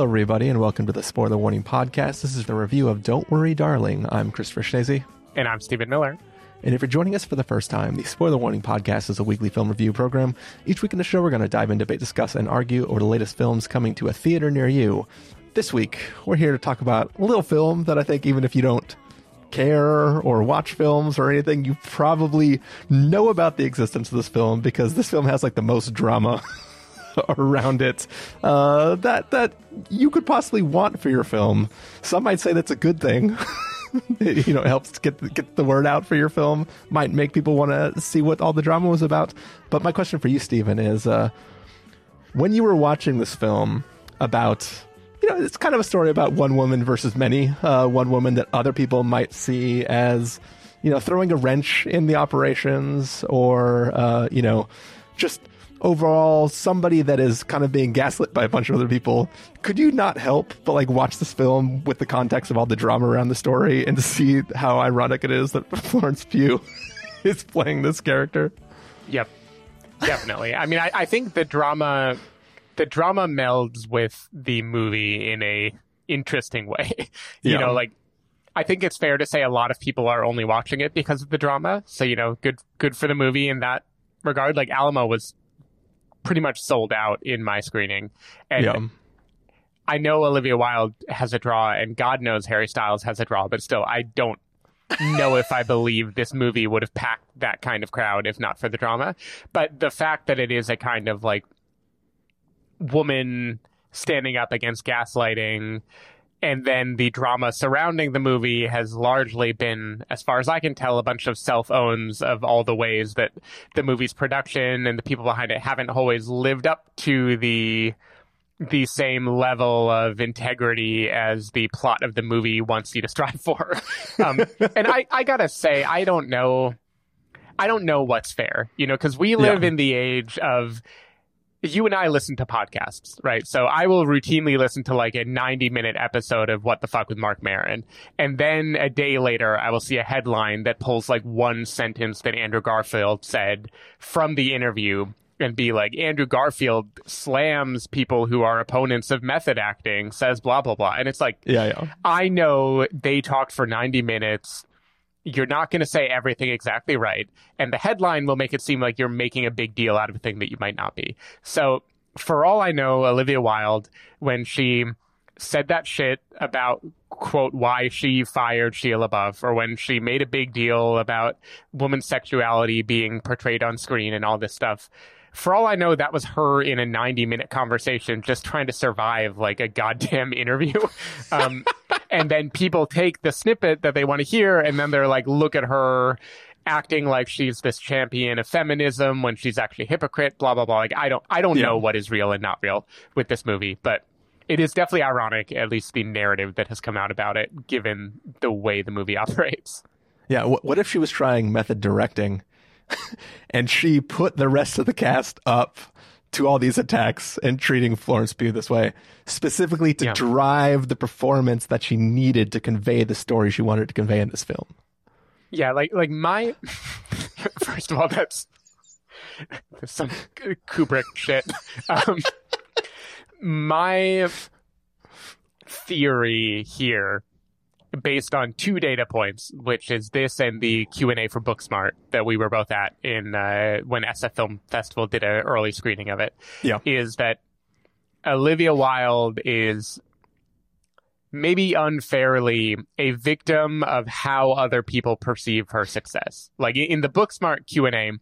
Hello, everybody, and welcome to the Spoiler Warning Podcast. This is the review of Don't Worry, Darling. I'm Christopher Schnese. And I'm Stephen Miller. And if you're joining us for the first time, the Spoiler Warning Podcast is a weekly film review program. Each week in the show, we're going to dive in, debate, discuss, and argue over the latest films coming to a theater near you. This week, we're here to talk about a little film that I think, even if you don't care or watch films or anything, you probably know about the existence of this film because this film has like the most drama around it uh, that that you could possibly want for your film. Some might say that's a good thing. it, you know, it helps get the, get the word out for your film. Might make people want to see what all the drama was about. But my question for you, Stephen, is uh, when you were watching this film about you know, it's kind of a story about one woman versus many. Uh, one woman that other people might see as, you know, throwing a wrench in the operations or, uh, you know, just overall somebody that is kind of being gaslit by a bunch of other people. Could you not help but like watch this film with the context of all the drama around the story and to see how ironic it is that Florence Pugh is playing this character? Yep, definitely. I mean, I, I think the drama, the drama melds with the movie in a interesting way. you Yeah. know, like I think it's fair to say a lot of people are only watching it because of the drama. So you know, good good for the movie in that regard. Like Alamo was pretty much sold out in my screening, and yeah. I know Olivia Wilde has a draw, and God knows Harry Styles has a draw, but still, I don't know if I believe this movie would have packed that kind of crowd if not for the drama. But the fact that it is a kind of like woman standing up against gaslighting. And then the drama surrounding the movie has largely been, as far as I can tell, a bunch of self owns of all the ways that the movie's production and the people behind it haven't always lived up to the the same level of integrity as the plot of the movie wants you to strive for. Um, and I, I gotta say, I don't know, I don't know what's fair, you know, because we live Yeah. in the age of you and I listen to podcasts, right? So I will routinely listen to like a 90 minute episode of What the Fuck with Marc Maron. And then a day later, I will see a headline that pulls like one sentence that Andrew Garfield said from the interview and be like, Andrew Garfield slams people who are opponents of method acting, says blah, blah, blah. And it's like, Yeah, yeah. I know they talked for 90 minutes. You're not going to say everything exactly right. And the headline will make it seem like you're making a big deal out of a thing that you might not be. So, for all I know, Olivia Wilde, when she said that shit about, quote, why she fired Shia LaBeouf, or when she made a big deal about women's sexuality being portrayed on screen and all this stuff, for all I know, that was her in a 90 minute conversation just trying to survive like a goddamn interview. Um, and then people take the snippet that they want to hear and then they're like, look at her acting like she's this champion of feminism when she's actually a hypocrite, blah, blah, blah. Like, I don't, I don't Yeah. know what is real and not real with this movie, but it is definitely ironic, at least the narrative that has come out about it, given the way the movie operates. Yeah, what, what if she was trying method directing and she put the rest of the cast up to all these attacks and treating Florence Pugh this way, specifically to Yeah. drive the performance that she needed to convey the story she wanted to convey in this film? Yeah, like like my first of all, that's that's some Kubrick shit. Um, my theory here, based on two data points, which is this and the Q and A for Booksmart that we were both at in uh, when SF Film Festival did an early screening of it, Yeah. is that Olivia Wilde is maybe unfairly a victim of how other people perceive her success. Like in the Booksmart Q&A,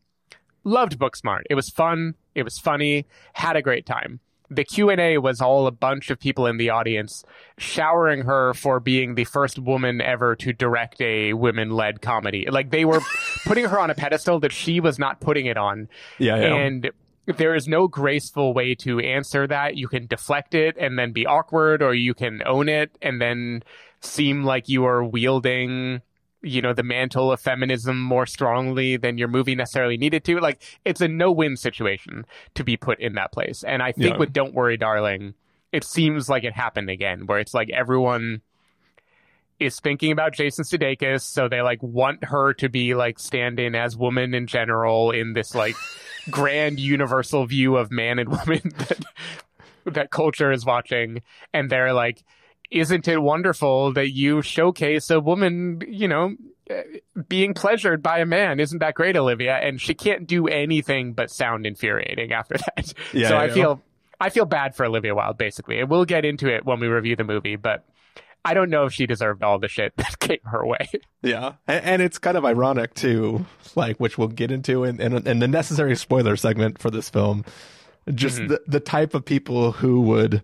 loved Booksmart. It was fun, it was funny, had a great time. The Q&A was all a bunch of people in the audience showering her for being the first woman ever to direct a women-led comedy. Like they were putting her on a pedestal that she was not putting it on. Yeah, yeah. And there is no graceful way to answer that. You can deflect it and then be awkward, or you can own it and then seem like you are wielding, you know, the mantle of feminism more strongly than your movie necessarily needed to. Like, it's a no win situation to be put in that place. And I think Yeah. with Don't Worry, Darling, it seems like it happened again, where it's like everyone is thinking about Jason Sudeikis, so they like want her to be like stand in as woman in general in this like grand universal view of man and woman that that culture is watching and they're like isn't it wonderful that you showcase a woman, you know, being pleasured by a man? Isn't that great, Olivia? And she can't do anything but sound infuriating after that. Yeah, so I yeah. feel I feel bad for Olivia Wilde basically. And we'll get into it when we review the movie, but I don't know if she deserved all the shit that came her way. Yeah, and, and it's kind of ironic too, like which we'll get into in in, in the necessary spoiler segment for this film. Just Mhm. the the type of people who would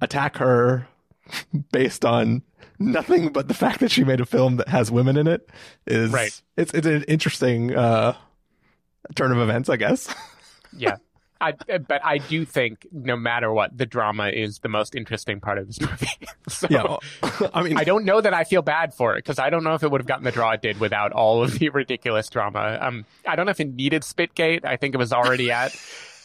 attack her based on nothing but the fact that she made a film that has women in it is Right. It's it's an interesting uh, turn of events, I guess. Yeah. I, but I do think no matter what, the drama is the most interesting part of this movie. so yeah, I mean, I don't know that I feel bad for it because I don't know if it would have gotten the draw it did without all of the ridiculous drama. Um, I don't know if it needed Spitgate. I think it was already at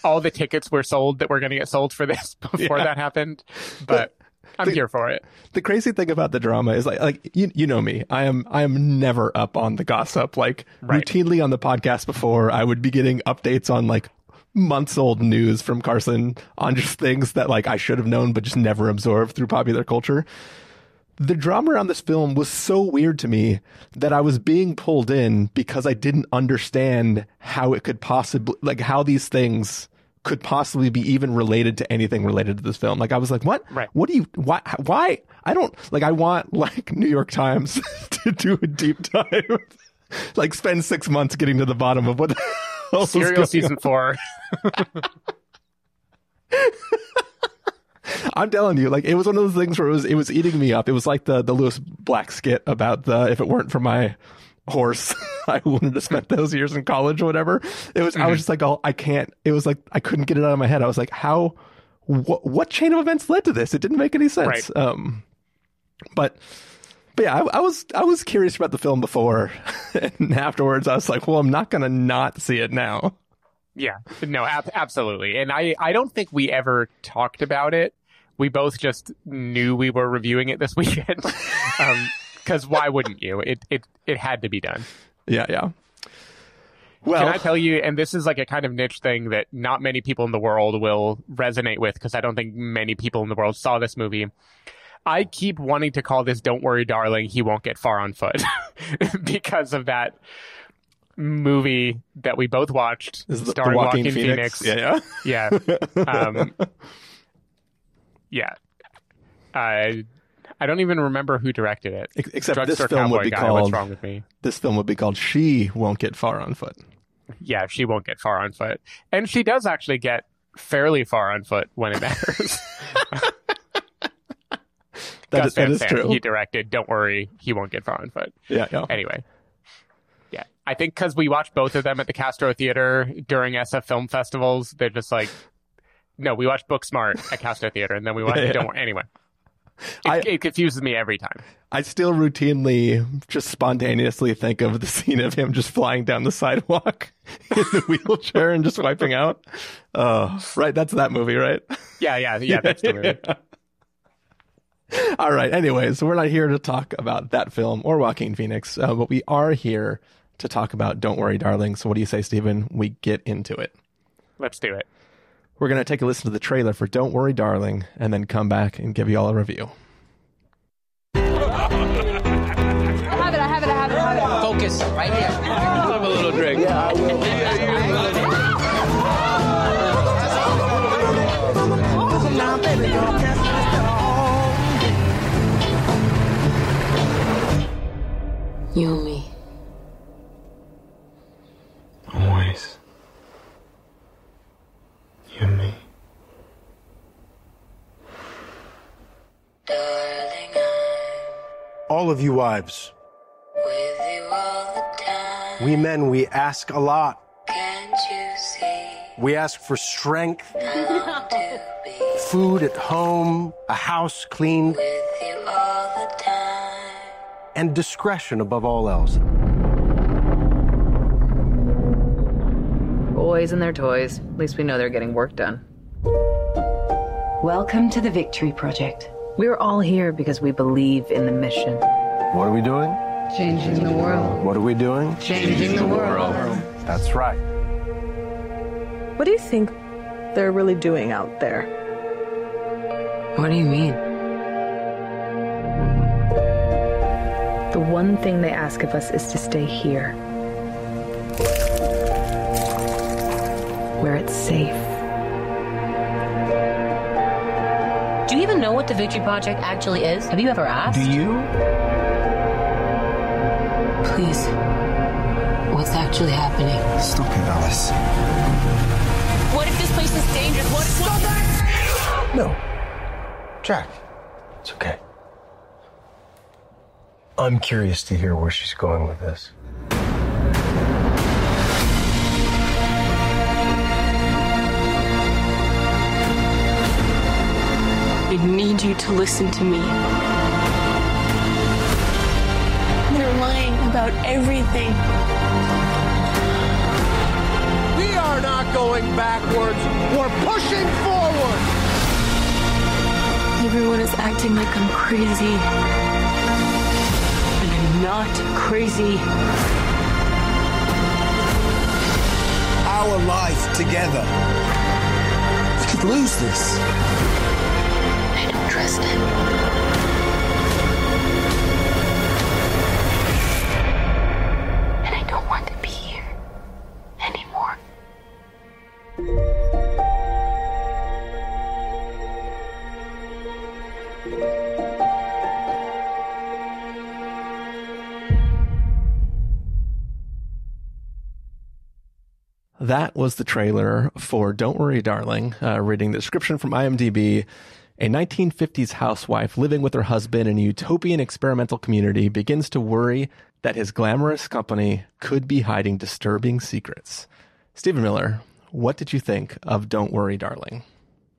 all the tickets were sold that were going to get sold for this before Yeah. that happened. But I'm The- here for it. the crazy thing about the drama is like like you you know me. I am I am never up on the gossip. Like Right. routinely on the podcast before, I would be getting updates on like months old news from Carson on just things that like I should have known but just never absorbed through popular culture. The drama around this film was so weird to me that I was being pulled in because I didn't understand how it could possibly like how these things could possibly be even related to anything related to this film. Like I was like, what? Right. What do you? Why? Why? I don't like. I want like New York Times to do a deep dive. like spend six months getting to the bottom of what the hell Serial season four. I'm telling you, like it was one of those things where it was it was eating me up. It was like the the Lewis Black skit about the if it weren't for my horse, I wouldn't have spent those years in college or whatever. It was I was just like, oh, I can't. It was like I couldn't get it out of my head. I was like, how? What what chain of events led to this? It didn't make any sense. Right. Um, but. But yeah, I, I was I was curious about the film before, and afterwards I was like, well, I'm not gonna not see it now. Yeah, no, ab- absolutely. And I, I don't think we ever talked about it. We both just knew we were reviewing it this weekend. Because why wouldn't you? It, it, it had to be done. Yeah, yeah. Well, Can I tell you? And this is like a kind of niche thing that not many people in the world will resonate with because I don't think many people in the world saw this movie. I keep wanting to call this "Don't Worry, Darling." He won't get far on foot because of that movie that we both watched, is starring Walking Joaquin Phoenix. Phoenix. Yeah, Yeah. yeah. Um, yeah. I I don't even remember who directed it. Ex- Except this film Cowboy would be guy. What's called wrong with me? this film would be called She Won't Get Far on Foot. Yeah, she won't get far on foot, and she does actually get fairly far on foot when it matters. That is, that is true. He directed. Don't worry, he won't get far on foot. yeah, yeah. Anyway. Yeah, I think because we watched both of them at the Castro Theater during SF film festivals, they're just like, no, we watched Booksmart at Castro Theater, and then we watched Yeah, yeah. Don't Worry. Anyway, it, I- it confuses me every time. I still routinely just spontaneously think of the scene of him just flying down the sidewalk in the wheelchair and just wiping out. Uh, right, that's that movie, right? Yeah, yeah, yeah. That's the movie. All right. Anyways, so we're not here to talk about that film or Joaquin Phoenix, uh, but we are here to talk about Don't Worry, Darling. So, what do you say, Stephen? We get into it. Let's do it. We're going to take a listen to the trailer for Don't Worry, Darling, and then come back and give you all a review. I have it, I have it, I have it, I have it. Focus right here. Have a little drink. You and me. Always. All of you wives, with you all the time. we men, we ask a lot. Can't you see? We ask for strength, How to be food at home, a house clean, with you all the time. and discretion above all else. Boys and their toys. At least we know they're getting work done. Welcome to the Victory Project. We're all here because we believe in the mission. What are we doing? Changing the world. What are we doing? Changing the world. That's right. What do you think they're really doing out there. What do you mean? The one thing they ask of us is to stay here. Where it's safe. Do you even know what the Victory Project actually is? Have you ever asked? Do you? Please. What's actually happening? Stop it, Alice. What if this place is dangerous? What if. Stop it! No. Jack, it's okay. I'm curious to hear where she's going with this. Need you to listen to me. They're lying about everything. We are not going backwards. We're pushing forward. Everyone is acting like I'm crazy. And I'm not crazy. Our life together. We could lose this. I don't trust him. And I don't want to be here anymore. That was the trailer for Don't Worry, Darling. Uh, reading the description from IMDb. A 1950s housewife living with her husband in a utopian experimental community begins to worry that his glamorous company could be hiding disturbing secrets. Stephen Miller, what did you think of Don't Worry, Darling?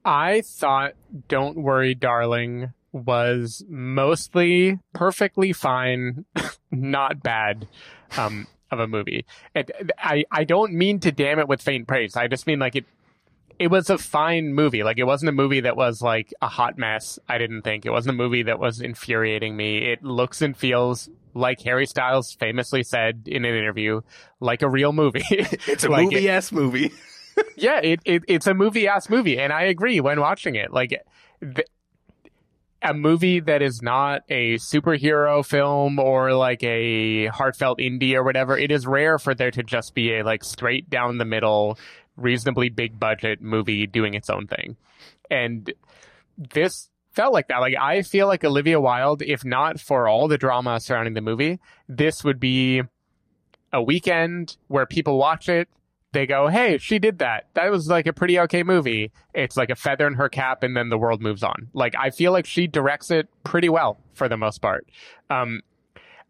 I thought Don't Worry, Darling was mostly perfectly fine, not bad um, of a movie. And I, I don't mean to damn it with faint praise. I just mean like it it was a fine movie. Like it wasn't a movie that was like a hot mess, I didn't think. It wasn't a movie that was infuriating me. It looks and feels like Harry Styles famously said in an interview, like a real movie. It's a Like, movie ass movie. yeah, it, it it's a movie ass movie, and I agree when watching it. Like th- a movie that is not a superhero film or like a heartfelt indie or whatever. It is rare for there to just be a like straight down the middle, reasonably big budget movie doing its own thing, and this felt like that. Like I feel like Olivia Wilde, if not for all the drama surrounding the movie, this would be a weekend where people watch it. They go, hey, she did that. That was like a pretty okay movie. It's like a feather in her cap, and then the world moves on. Like, I feel like she directs it pretty well for the most part. Um,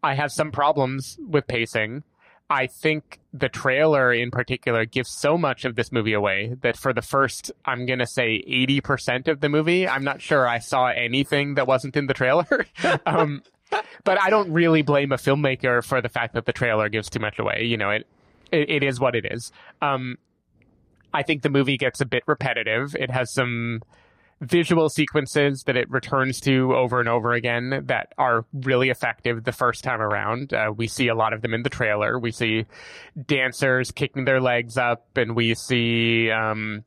I have some problems with pacing. I think the trailer in particular gives so much of this movie away that for the first, I'm going to say 80% of the movie, I'm not sure I saw anything that wasn't in the trailer. um, but I don't really blame a filmmaker for the fact that the trailer gives too much away. You know, it, it, it is what it is. Um, I think the movie gets a bit repetitive. It has some visual sequences that it returns to over and over again that are really effective the first time around. Uh, we see a lot of them in the trailer. We see dancers kicking their legs up, and we see, um,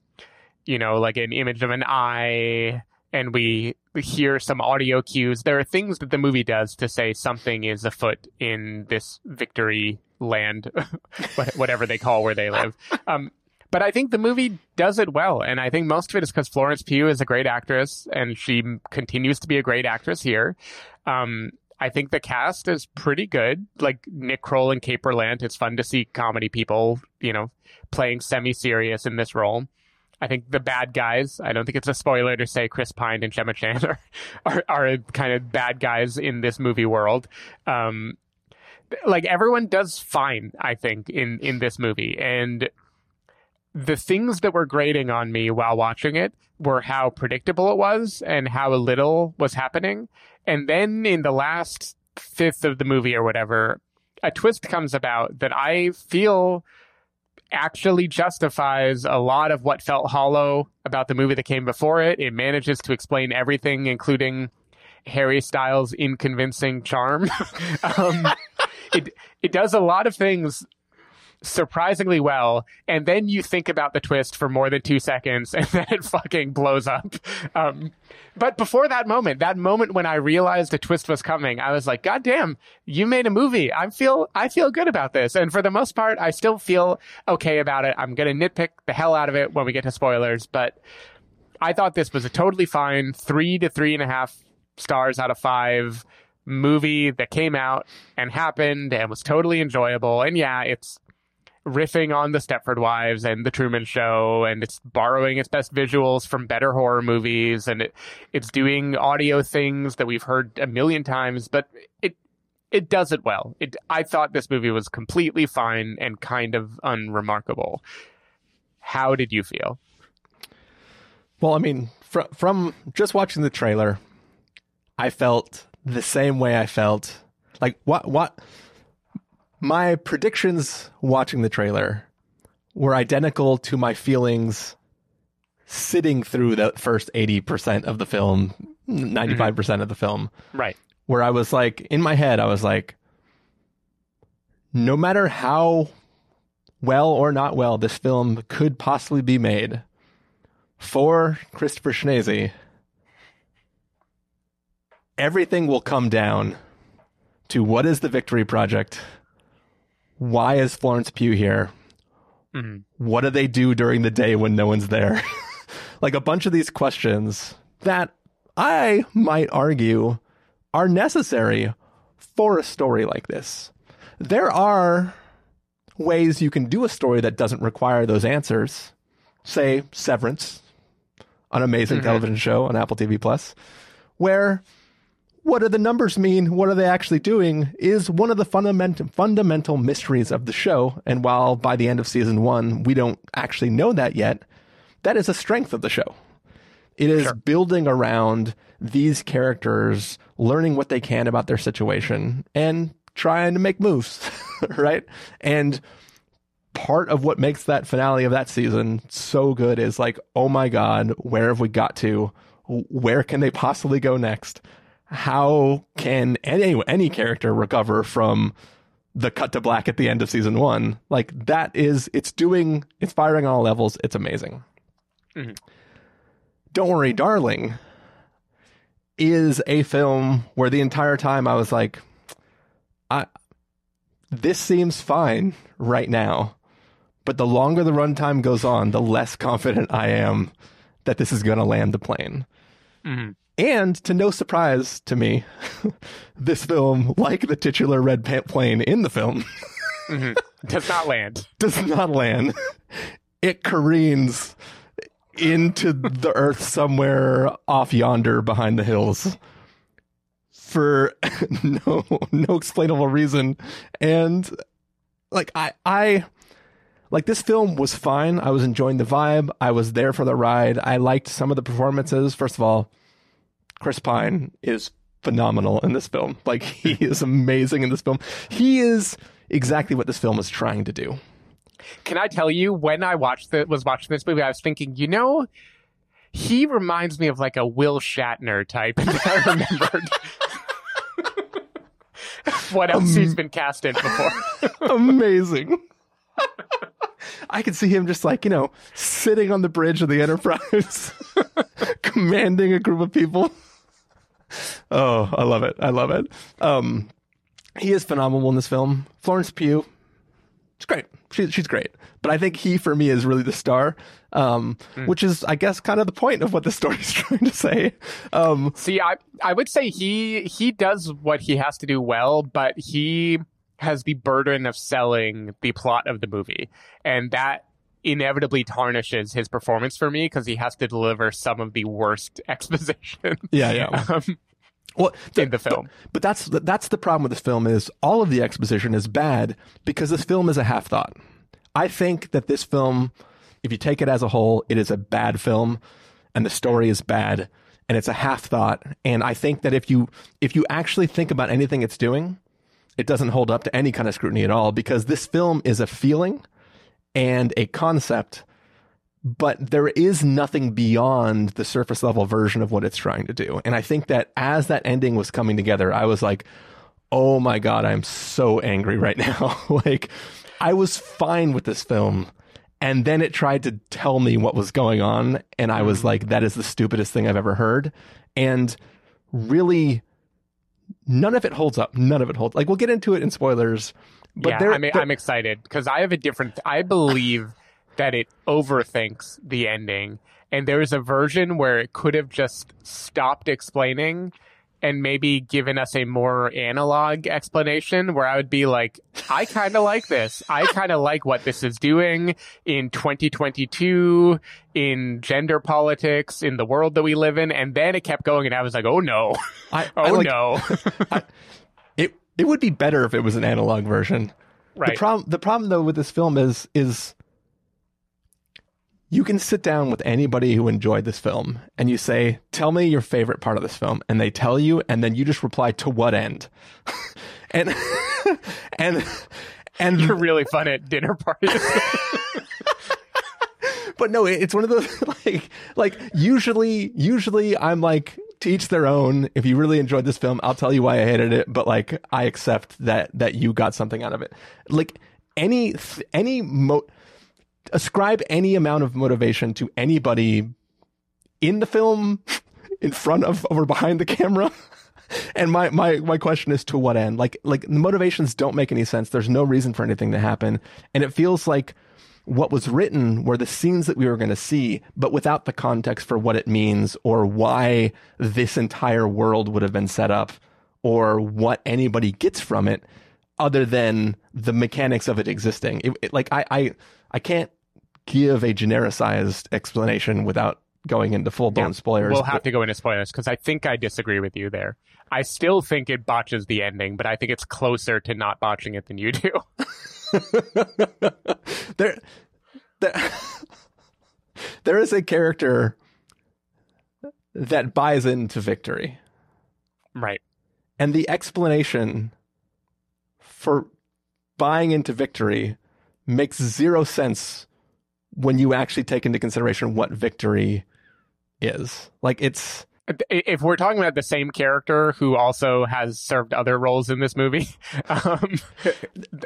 you know, like an image of an eye, and we hear some audio cues. There are things that the movie does to say something is afoot in this victory land, whatever they call where they live. Um, but I think the movie does it well, and I think most of it is because Florence Pugh is a great actress, and she continues to be a great actress here. Um, I think the cast is pretty good, like Nick Kroll and Kate Berlant. It's fun to see comedy people, you know, playing semi-serious in this role. I think the bad guys. I don't think it's a spoiler to say Chris Pine and Gemma Chan are are, are kind of bad guys in this movie world. Um, like everyone does fine, I think, in in this movie, and the things that were grating on me while watching it were how predictable it was and how little was happening. And then in the last fifth of the movie or whatever, a twist comes about that I feel actually justifies a lot of what felt hollow about the movie that came before it. It manages to explain everything, including Harry Styles' inconvincing charm. um, it it does a lot of things surprisingly well, and then you think about the twist for more than two seconds, and then it fucking blows up. Um, but before that moment, that moment when I realized the twist was coming, I was like, "God damn, you made a movie! I feel, I feel good about this." And for the most part, I still feel okay about it. I'm gonna nitpick the hell out of it when we get to spoilers, but I thought this was a totally fine three to three and a half stars out of five movie that came out and happened and was totally enjoyable. And yeah, it's riffing on the Stepford Wives and the Truman Show, and it's borrowing its best visuals from better horror movies, and it, it's doing audio things that we've heard a million times, but it it does it well. It I thought this movie was completely fine and kind of unremarkable. How did you feel? Well, I mean, fr- from just watching the trailer, I felt the same way I felt. Like what what my predictions watching the trailer were identical to my feelings sitting through the first 80% of the film, 95% of the film. Right. Where I was like in my head I was like no matter how well or not well this film could possibly be made for Christopher Schnese, everything will come down to what is the Victory Project? Why is Florence Pugh here? Mm-hmm. What do they do during the day when no one's there? like a bunch of these questions that I might argue are necessary for a story like this. There are ways you can do a story that doesn't require those answers. Say Severance, an amazing Mhm. television show on Apple TV Plus, where what do the numbers mean? What are they actually doing? Is one of the fundamental fundamental mysteries of the show. And while by the end of season one we don't actually know that yet, that is a strength of the show. It is building around these characters, learning what they can about their situation, and trying to make moves, right? And part of what makes that finale of that season so good is like, oh my God, where have we got to? Where can they possibly go next? How can any any character recover from the cut to black at the end of season one? Like that is it's doing it's firing on all levels. It's amazing. Mhm. Don't worry, darling is a film where the entire time I was like, I this seems fine right now. But the longer the runtime goes on, the less confident I am that this is going to land the plane. Mhm. And to no surprise to me, this film, like the titular red plane in the film, Mhm. Does not land. does not land. It careens into the earth somewhere off yonder behind the hills for no no explainable reason and like i i like this film was fine i was enjoying the vibe i was there for the ride i liked some of the performances first of all chris pine is phenomenal in this film like he is amazing in this film he is exactly what this film is trying to do Can I tell you when I watched the was watching this movie, I was thinking, you know, he reminds me of like a Will Shatner type. And I remembered what else he's been cast in before. amazing. I could see him just like, you know, sitting on the bridge of the Enterprise, commanding a group of people. Oh, I love it. I love it. Um, he is phenomenal in this film. Florence Pugh, it's great. She, she's great. But I think he, for me, is really the star, um, which is, I guess, kind of the point of what the story's trying to say. Um, See, I I would say he he does what he has to do well, but he has the burden of selling the plot of the movie, and that inevitably tarnishes his performance for me because he has to deliver some of the worst exposition. Yeah, yeah. um, well, in the film. But that's that's the problem with this film is all of the exposition is bad because this film is a half thought. I think that this film, if you take it as a whole, it is a bad film, and the story is bad, and it's a half thought. And I think that if you if you actually think about anything it's doing, it doesn't hold up to any kind of scrutiny at all because this film is a feeling and a concept but there is nothing beyond the surface level version of what it's trying to do. And I think that as that ending was coming together, I was like, oh my God, I'm so angry right now. like, I was fine with this film. And then it tried to tell me what was going on. And I was mm-hmm. like, that is the stupidest thing I've ever heard. And really, none of it holds up. None of it holds. Like, we'll get into it in spoilers. But yeah, I mean, I'm excited because I have a different. I believe that it overthinks the ending, and there is a version where it could have just stopped explaining and maybe given us a more analog explanation where I would be like, I kind of like this. I kind of like what this is doing in 2022 in gender politics in the world that we live in. And then it kept going, and I was like, oh no, I, oh I like- no. it it would be better if it was an analog version. Right. The problem the problem though with this film is is you can sit down with anybody who enjoyed this film and you say, "Tell me your favorite part of this film," and they tell you, and then you just reply, "To what end?" and and and You're really fun at dinner parties. but no, it's one of those like like usually usually I'm like to each their own. If you really enjoyed this film, I'll tell you why I hated it, but like I accept that that you got something out of it. Like any any mo ascribe any amount of motivation to anybody in the film in front of or behind the camera. And my, my, my question is to what end? Like, like the motivations don't make any sense. There's no reason for anything to happen. And it feels like what was written were the scenes that we were going to see, but without the context for what it means or why this entire world would have been set up or what anybody gets from it other than the mechanics of it existing. It, it- like I, I, I can't give a genericized explanation without going into full blown Yeah, spoilers. We'll have to go into spoilers because I think I disagree with you there. I still think it botches the ending, but I think it's closer to not botching it than you do. there, there, there is a character that buys into victory, right. and the explanation for buying into victory makes zero sense when you actually take into consideration what victory is. Like it's If we're talking about the same character who also has served other roles in this movie, um,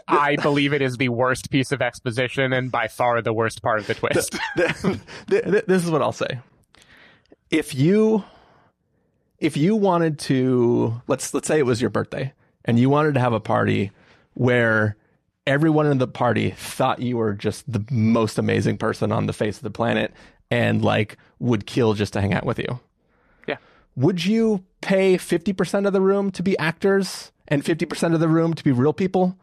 I believe it is the worst piece of exposition and by far the worst part of the twist. th- th- this is what I'll say. If you if you wanted to let's let's say it was your birthday and you wanted to have a party where everyone in the party thought you were just the most amazing person on the face of the planet and like would kill just to hang out with you. Would you pay 50% of the room to be actors and 50% of the room to be real people?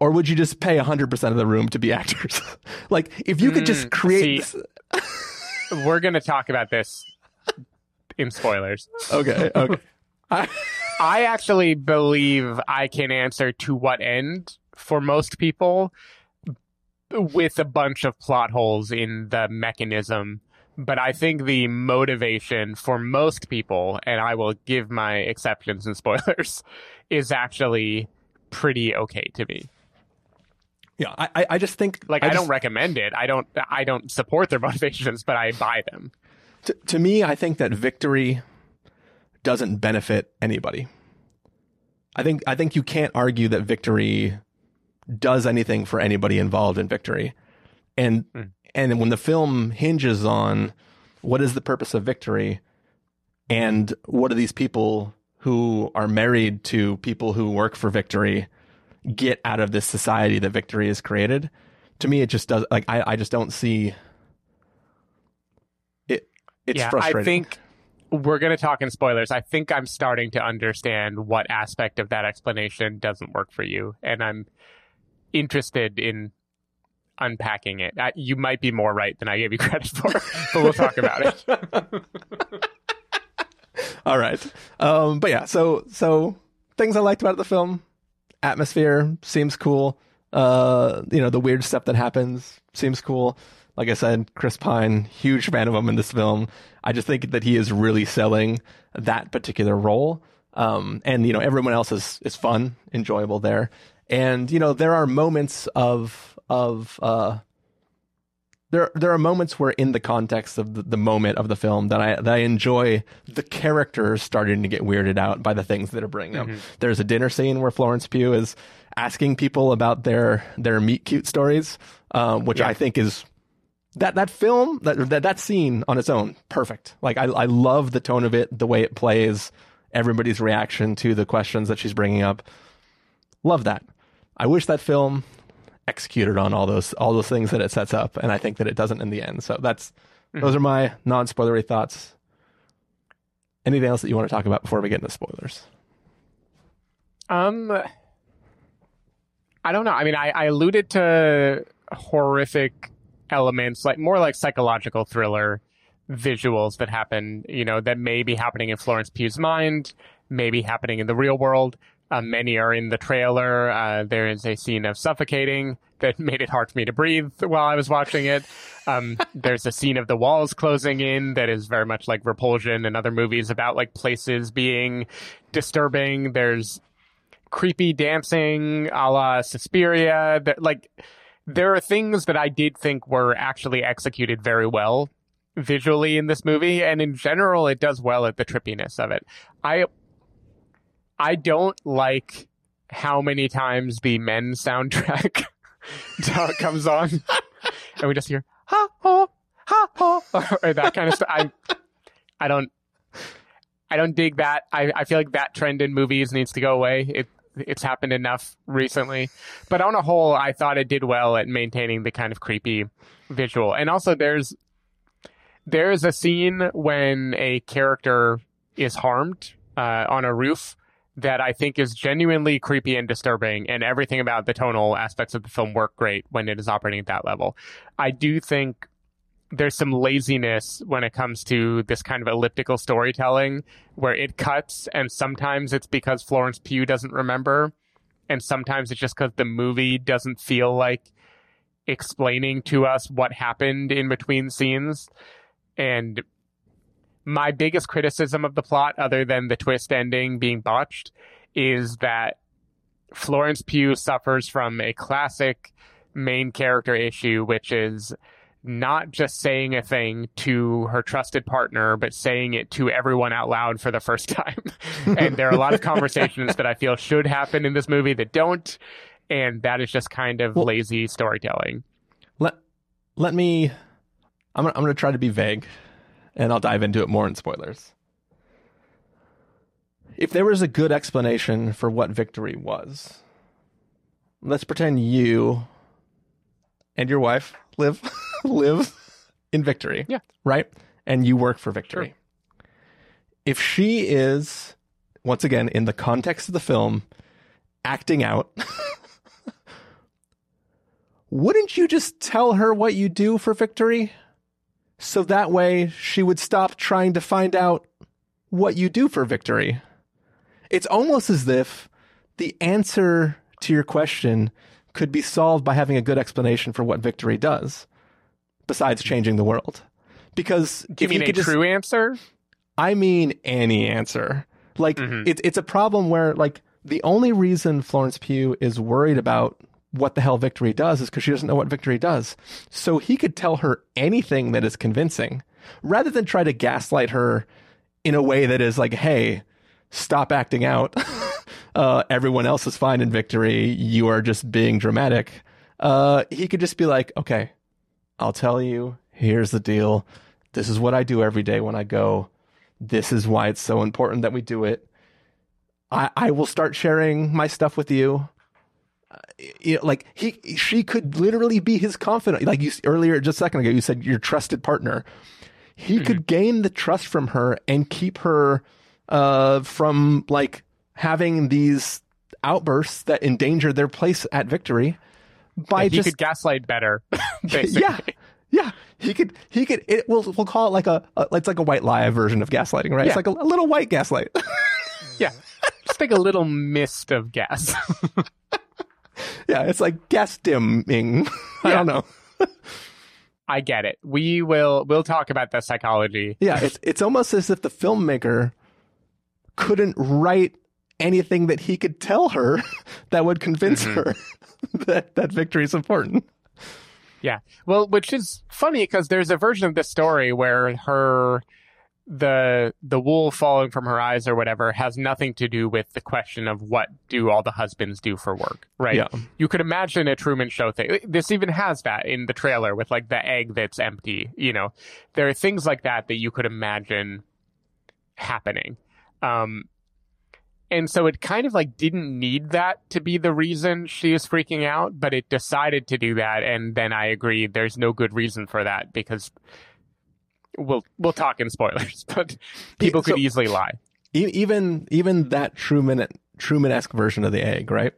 Or would you just pay 100% of the room to be actors? like if you could just Mm, create see, we're going to talk about this in spoilers. Okay, okay. I actually believe I can answer to what end for most people with a bunch of plot holes in the mechanism. But I think the motivation for most people, and I will give my exceptions and spoilers, is actually pretty okay to me. Yeah, I, I- I just think Like I, just- don't recommend it. I don't I don't support their motivations, but I buy them. to, to me, I think that victory doesn't benefit anybody. I think I think you can't argue that victory does anything for anybody involved in victory. And hmm. And when the film hinges on what is the purpose of victory and what do these people who are married to people who work for victory get out of this society that victory has created, to me it just does like I, I just don't see it it's yeah, frustrating. I think we're going to talk in spoilers. I think I'm starting to understand what aspect of that explanation doesn't work for you, and I'm interested in unpacking it. I, you might be more right than I gave you credit for, but we'll talk about it. All right. Um, but yeah, so so things I liked about the film, atmosphere seems cool. Uh, you know, the weird stuff that happens seems cool. Like I said, Chris Pine, huge fan of him in this film. I just think that he is really selling that particular role. Um, and you know, everyone else is is fun, enjoyable there. And you know, there are moments of of uh there there are moments where in the context of the, the moment of the film that I that I enjoy the characters starting to get weirded out by the things that are bringing them. Mm-hmm. There's a dinner scene where Florence Pugh is asking people about their their meet cute stories, um, which Yeah. I think is that that film that that that scene on its own perfect. Like I I love the tone of it, the way it plays, everybody's reaction to the questions that she's bringing up. Love that. I wish that film executed on all those all those things that it sets up, and I think that it doesn't in the end. So that's those are my non spoilery thoughts. Anything else that you want to talk about before we get into spoilers? Um, I don't know. I mean, I, I alluded to horrific elements, like more like psychological thriller visuals that happen, you know, that may be happening in Florence Pugh's mind, maybe happening in the real world. Uh, many are in the trailer. Uh, there is a scene of suffocating that made it hard for me to breathe while I was watching it. Um, there's a scene of the walls closing in that is very much like Repulsion and other movies about like places being disturbing. There's creepy dancing a la Suspiria. That like there are things that I did think were actually executed very well visually in this movie, and in general, it does well at the trippiness of it. I I don't like how many times the men soundtrack comes on, and we just hear ha ho ha ho or that kind of stuff. I I don't I don't dig that. I, I feel like that trend in movies needs to go away. It it's happened enough recently. But on a whole, I thought it did well at maintaining the kind of creepy visual. And also there's there's a scene when a character is harmed uh, on a roof that I think is genuinely creepy and disturbing, and everything about the tonal aspects of the film work great when it is operating at that level. I do think there's some laziness when it comes to this kind of elliptical storytelling where it cuts and sometimes it's because Florence Pugh doesn't remember and sometimes it's just because the movie doesn't feel like explaining to us what happened in between scenes and my biggest criticism of the plot other than the twist ending being botched is that Florence Pugh suffers from a classic main character issue which is not just saying a thing to her trusted partner, but saying it to everyone out loud for the first time. and there are a lot of conversations that I feel should happen in this movie that don't. And that is just kind of Well- lazy storytelling. Let let me. I'm I'm going to try to be vague, and I'll dive into it more in spoilers. If there was a good explanation for what victory was, let's pretend you and your wife live live in victory. Yeah. Right? And you work for victory. If she is once again in the context of the film acting out wouldn't you just tell her what you do for victory? So that way she would stop trying to find out what you do for victory. It's almost as if the answer to your question could be solved by having a good explanation for what victory does, besides changing the world. Because Do you mean you a just, true answer? I mean any answer. Like Mhm. it's it's a problem where like the only reason Florence Pugh is worried about what the hell victory does is because she doesn't know what victory does. So he could tell her anything that is convincing, rather than try to gaslight her in a way that is like, "Hey, stop acting out. uh, everyone else is fine in victory. You are just being dramatic." Uh, he could just be like, "Okay, I'll tell you. Here's the deal. This is what I do every day when I go. This is why it's so important that we do it. I, I will start sharing my stuff with you. You know, like he, she could literally be his confidant. Like you earlier, just a second ago, you said your trusted partner. He could gain the trust from her and keep her uh, from like having these outbursts that endanger their place at victory by he just could gaslight better. basically. yeah, yeah. He could. He could. It, we'll we'll call it like a, a. It's like a white lie version of gaslighting, right? It's Yeah. like a, a little white gaslight. Yeah. Just like a little mist of gas. yeah, it's like gas dimming. I don't know. I get it. We will we'll talk about the psychology. Yeah, it's it's almost as if the filmmaker couldn't write anything that he could tell her that would convince Mhm. her that that victory is important. Yeah. Well, which is funny because there's a version of this story where her the the wool falling from her eyes or whatever has nothing to do with the question of what do all the husbands do for work, right? Yeah. You could imagine a Truman Show thing. This even has that in the trailer with like the egg that's empty. You know, there are things like that that you could imagine happening. Um, and so it kind of like didn't need that to be the reason she is freaking out, but it decided to do that. And then I agree, there's no good reason for that because we'll we'll talk in spoilers, but people could So- easily lie. E- even even that Truman Truman esque version of the egg, right?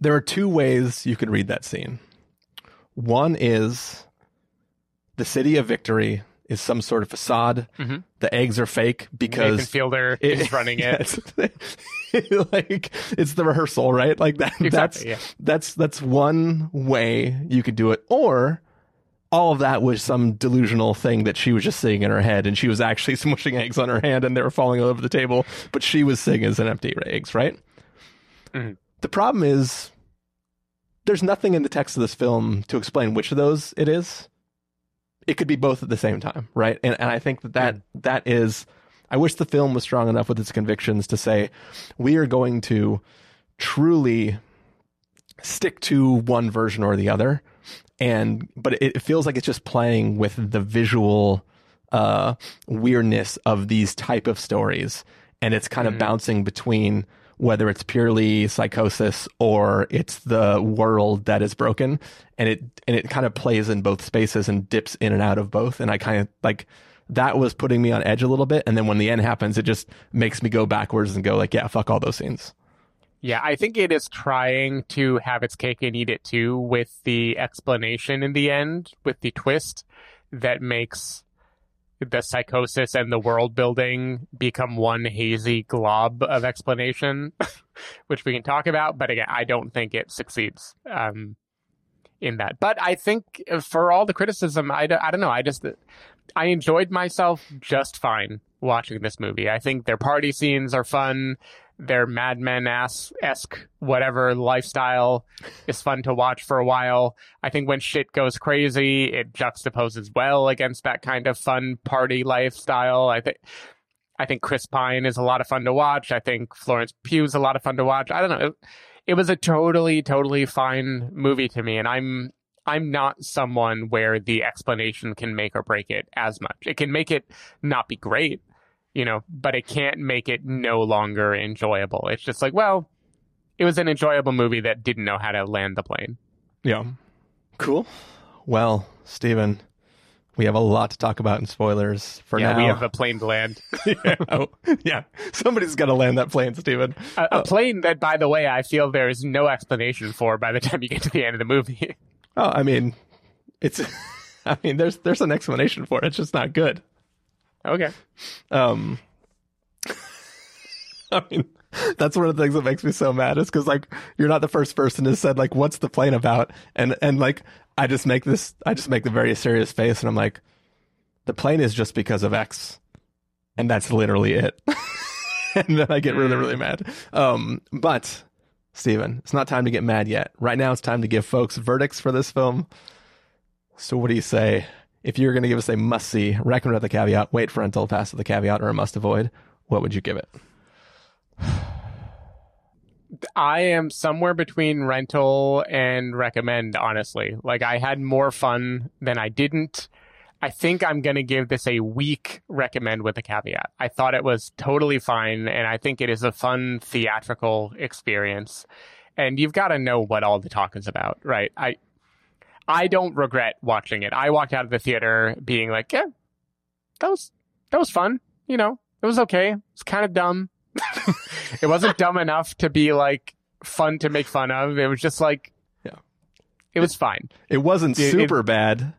There are two ways you could read that scene. One is the city of victory is some sort of facade. Mhm. The eggs are fake Nathan because Fielder it- is running it. Yes. like it's the rehearsal, right? Like that. Exactly, that's yeah. that's that's one way you could do it, or all of that was some delusional thing that she was just seeing in her head, and she was actually smushing eggs on her hand, and they were falling all over the table, but she was seeing as an empty eggs, right? Mhm. The problem is there's nothing in the text of this film to explain which of those it is. It could be both at the same time, right? And and I think that that, that is I wish the film was strong enough with its convictions to say we are going to truly stick to one version or the other and but it, it feels like it's just playing with the visual uh weirdness of these type of stories. And it's kind of bouncing between whether it's purely psychosis or it's the world that is broken. And it and it kind of plays in both spaces and dips in and out of both. And i kind of like that was putting me on edge a little bit. And then when the end happens it just makes me go backwards and go like yeah fuck all those scenes Yeah, I think it is trying to have its cake and eat it too with the explanation in the end, with the twist that makes the psychosis and the world building become one hazy glob of explanation, which we can talk about. But again, I don't think it succeeds um, in that. But I think for all the criticism, I, don't- I don't know. I just, I enjoyed myself just fine watching this movie. I think their party scenes are fun. Their Mad Men esque whatever lifestyle is fun to watch for a while. I think when shit goes crazy, it juxtaposes well against that kind of fun party lifestyle. I think. I think Chris Pine is a lot of fun to watch. I think Florence Pugh is a lot of fun to watch. I don't know. It, it was a totally, totally fine movie to me, and I'm I'm not someone where the explanation can make or break it as much. It can make it not be great, you know, but it can't make it no longer enjoyable. It's just like, well, it was an enjoyable movie that didn't know how to land the plane. Yeah. Cool. Well, Stephen, we have a lot to talk about in spoilers for yeah, now. we have a plane to land. yeah. Oh, yeah. Somebody's got to land that plane, Stephen. a, a plane that, by the way, I feel there is no explanation for by the time you get to the end of the movie. Oh, I mean, it's. I mean, there's there's an explanation for it. It's just not good. Okay. Um. I mean, that's one of the things that makes me so mad is because like you're not the first person who said like what's the plane about and and like I just make this I just make the very serious face and I'm like the plane is just because of X. And that's literally it. And then I get really really mad. Um but Stephen it's not time to get mad yet. Right now it's time to give folks verdicts for this film. So what do you say if you're going to give us a must see recommend with the caveat wait for until past with the caveat or a must avoid what would you give it I am somewhere between rental and recommend, honestly. Like, I had more fun than I didn't. I think I'm going to give this a weak recommend with a caveat. I thought it was totally fine, and I think it is a fun theatrical experience. And you've got to know what all the talk is about, right? I I don't regret watching it. I walked out of the theater being like, yeah, that was that was fun. You know, it was okay. It's kind of dumb. it wasn't dumb enough to be like fun to make fun of. It was just like, Yeah. it was fine. It wasn't It- super bad.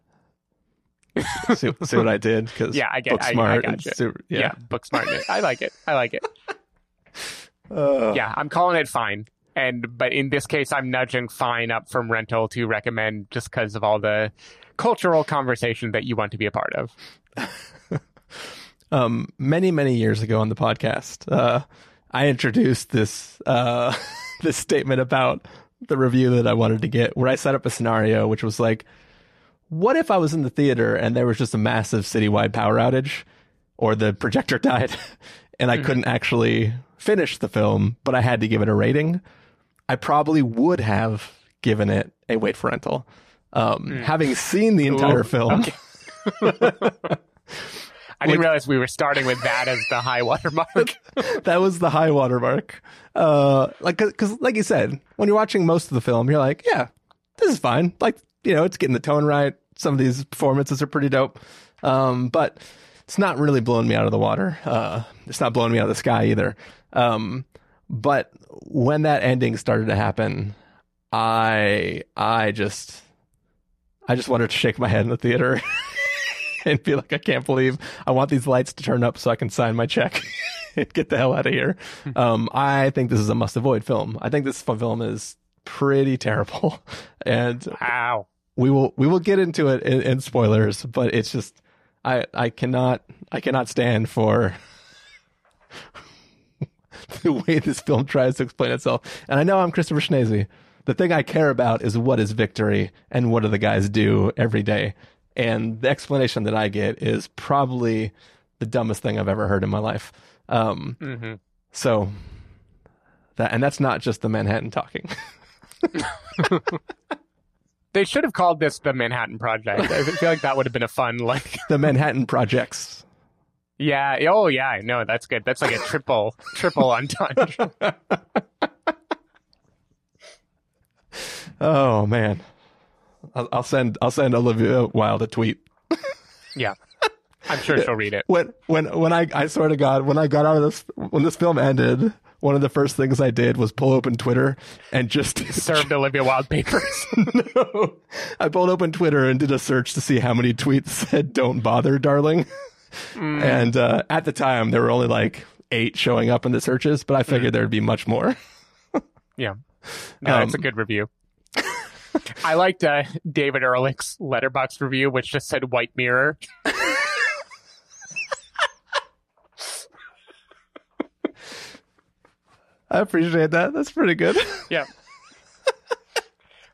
see, see what I did? Because Yeah, I get. book I, smart. I gotcha. super, yeah. yeah. book smart. I like it. I like it. Uh, Yeah, I'm calling it fine. And but in this case, I'm nudging fine up from rental to recommend just because of all the cultural conversation that you want to be a part of. Um, many many years ago on the podcast, uh, I introduced this uh, this statement about the review that I wanted to get, where I set up a scenario which was like, what if I was in the theater and there was just a massive citywide power outage, or the projector died, and I Mm-hmm. couldn't actually finish the film, but I had to give it a rating? I probably would have given it a wait for rental. Um, Having seen the entire Ooh, film, okay. I didn't realize we were starting with that as the high watermark. that was the high watermark. Uh, like, cause like you said, when you're watching most of the film, you're like, yeah, this is fine. Like, you know, it's getting the tone right. Some of these performances are pretty dope. Um, but it's not really blowing me out of the water. Uh, it's not blowing me out of the sky either. Um, but when that ending started to happen, I, I just, I just wanted to shake my head in the theater and be like, I can't believe I want these lights to turn up so I can sign my check and get the hell out of here. Um, I think this is a must avoid film. I think this film is pretty terrible. And wow. we will, we will get into it in, in spoilers, but it's just, I, I cannot, I cannot stand for the way this film tries to explain itself. And I know I'm Christopher Schnese. The thing I care about is what is victory and what do the guys do every day. And the explanation that I get is probably the dumbest thing I've ever heard in my life. Um, hmm so that, and that's not just the Manhattan talking. They should have called this the Manhattan Project. I feel like that would have been a fun, like, the Manhattan projects. Yeah. Oh, yeah. No, that's good. That's like a triple, triple entendre. Oh man, I'll, I'll send I'll send Olivia Wilde a tweet. Yeah. I'm sure she'll read it. when when when I I swear to God, when I got out of this when this film ended, one of the first things I did was pull open Twitter and just Served Olivia Wilde papers. no, I pulled open Twitter and did a search to see how many tweets said "Don't bother, darling," and uh, at the time there were only like eight showing up in the searches, but I figured there'd be much more. Yeah. No, that's a Um, good review. I liked uh, David Ehrlich's Letterboxd review, which just said white mirror. I appreciate that. That's pretty good. Yeah.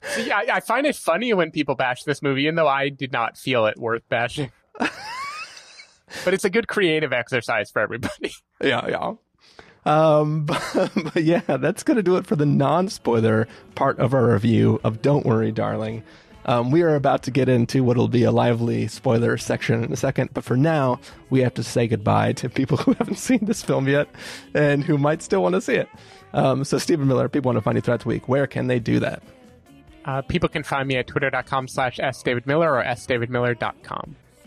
See, I, I find it funny when people bash this movie, even though I did not feel it worth bashing. but it's a good creative exercise for everybody. Yeah, yeah. Um, but, but yeah, that's going to do it for the non spoiler part of our review of Don't Worry, Darling. Um, we are about to get into what will be a lively spoiler section in a second, but for now, we have to say goodbye to people who haven't seen this film yet and who might still want to see it. Um, so, Stephen Miller, people want to find you throughout the week. Where can they do that? Uh, people can find me at twitter.com slash sdavidmiller or sdavidmiller.com.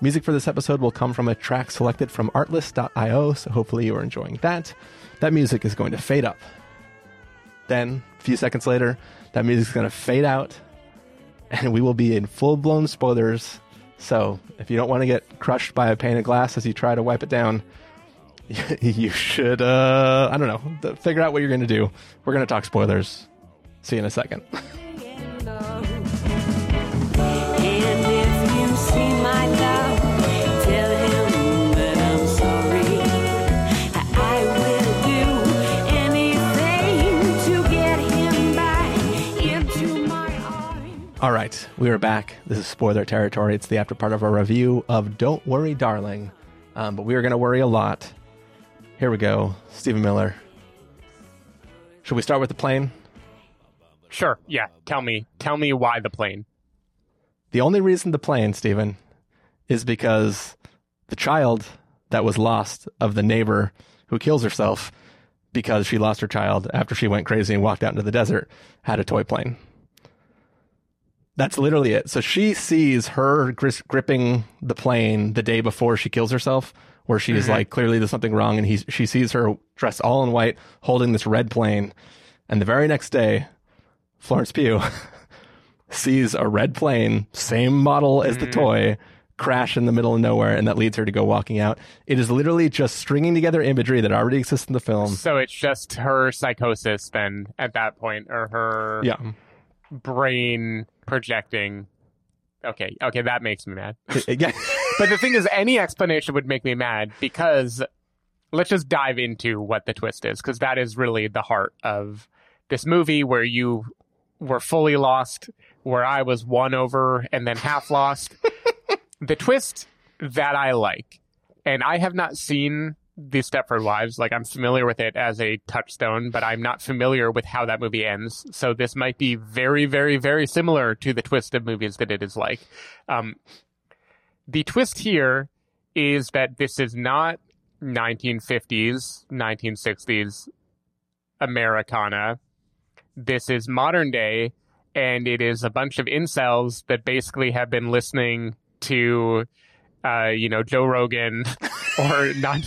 Music for this episode will come from a track selected from artlist.io, so hopefully you are enjoying that. That music is going to fade up. Then, a few seconds later, that music is going to fade out, and we will be in full blown spoilers. So, if you don't want to get crushed by a pane of glass as you try to wipe it down, you should, uh, I don't know, figure out what you're going to do. We're going to talk spoilers. See you in a second. All right, we are back. This is spoiler territory. It's the after part of our review of Don't Worry, Darling. Um, but we are going to worry a lot. Here we go. Stephen Miller. Should we start with the plane? Sure. Yeah. Tell me. Tell me why the plane. The only reason the plane, Stephen, is because the child that was lost of the neighbor who kills herself because she lost her child after she went crazy and walked out into the desert had a toy plane. That's literally it. So she sees her gris- gripping the plane the day before she kills herself, where she's Mhm. like, clearly there's something wrong. And he, she sees her dressed all in white, holding this red plane. And the very next day, Florence Pugh sees a red plane, same model as the toy, crash in the middle of nowhere, and that leads her to go walking out. It is literally just stringing together imagery that already exists in the film. So it's just her psychosis then at that point, or her Yeah. brain projecting. Okay, okay, that makes me mad. yeah. But the thing is, any explanation would make me mad because let's just dive into what the twist is, because that is really the heart of this movie where you were fully lost, where I was won over and then half lost. the twist that I like, and I have not seen the Stepford Wives, like I'm familiar with it as a touchstone, but I'm not familiar with how that movie ends. So this might be very, very, very similar to the twist of movies that it is like. Um, the twist here is that this is not 1950s, 1960s Americana. This is modern day, and it is a bunch of incels that basically have been listening to, uh, you know, Joe Rogan or not.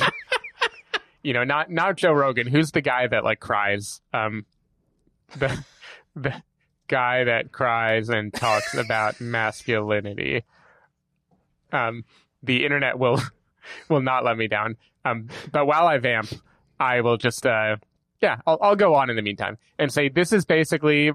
You know, not not Joe Rogan. Who's the guy that like cries? Um, the the guy that cries and talks about masculinity. Um, the internet will will not let me down. Um, but while I vamp, I will just uh, yeah, I'll, I'll go on in the meantime and say this is basically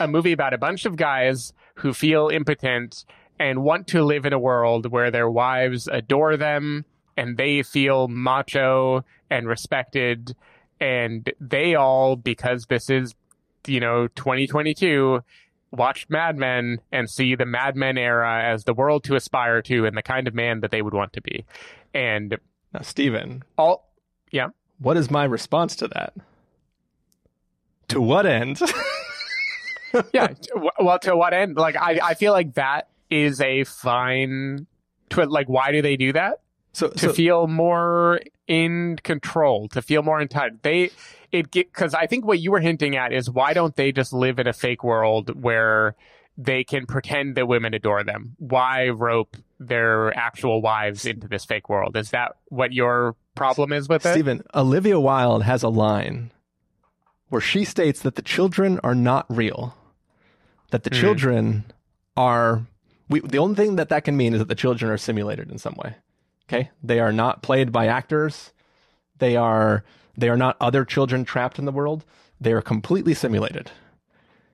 a movie about a bunch of guys who feel impotent and want to live in a world where their wives adore them and they feel macho and respected and they all because this is you know 2022 watch Mad Men and see the Mad Men era as the world to aspire to and the kind of man that they would want to be. And Now, Stephen, all yeah. what is my response to that? To what end? yeah. Well, to what end? Like, I, I feel like that is a fine. Twi- like, why do they do that? So, to so feel more in control, to feel more in touch. They, it get, cause I think what you were hinting at is why don't they just live in a fake world where they can pretend that women adore them? Why rope their actual wives into this fake world? Is that what your problem is with it? Stephen, Olivia Wilde has a line where she states that the children are not real, that the Hmm. children are. We, the only thing that that can mean is that the children are simulated in some way. Okay, they are not played by actors. They are they are not other children trapped in the world. They are completely simulated.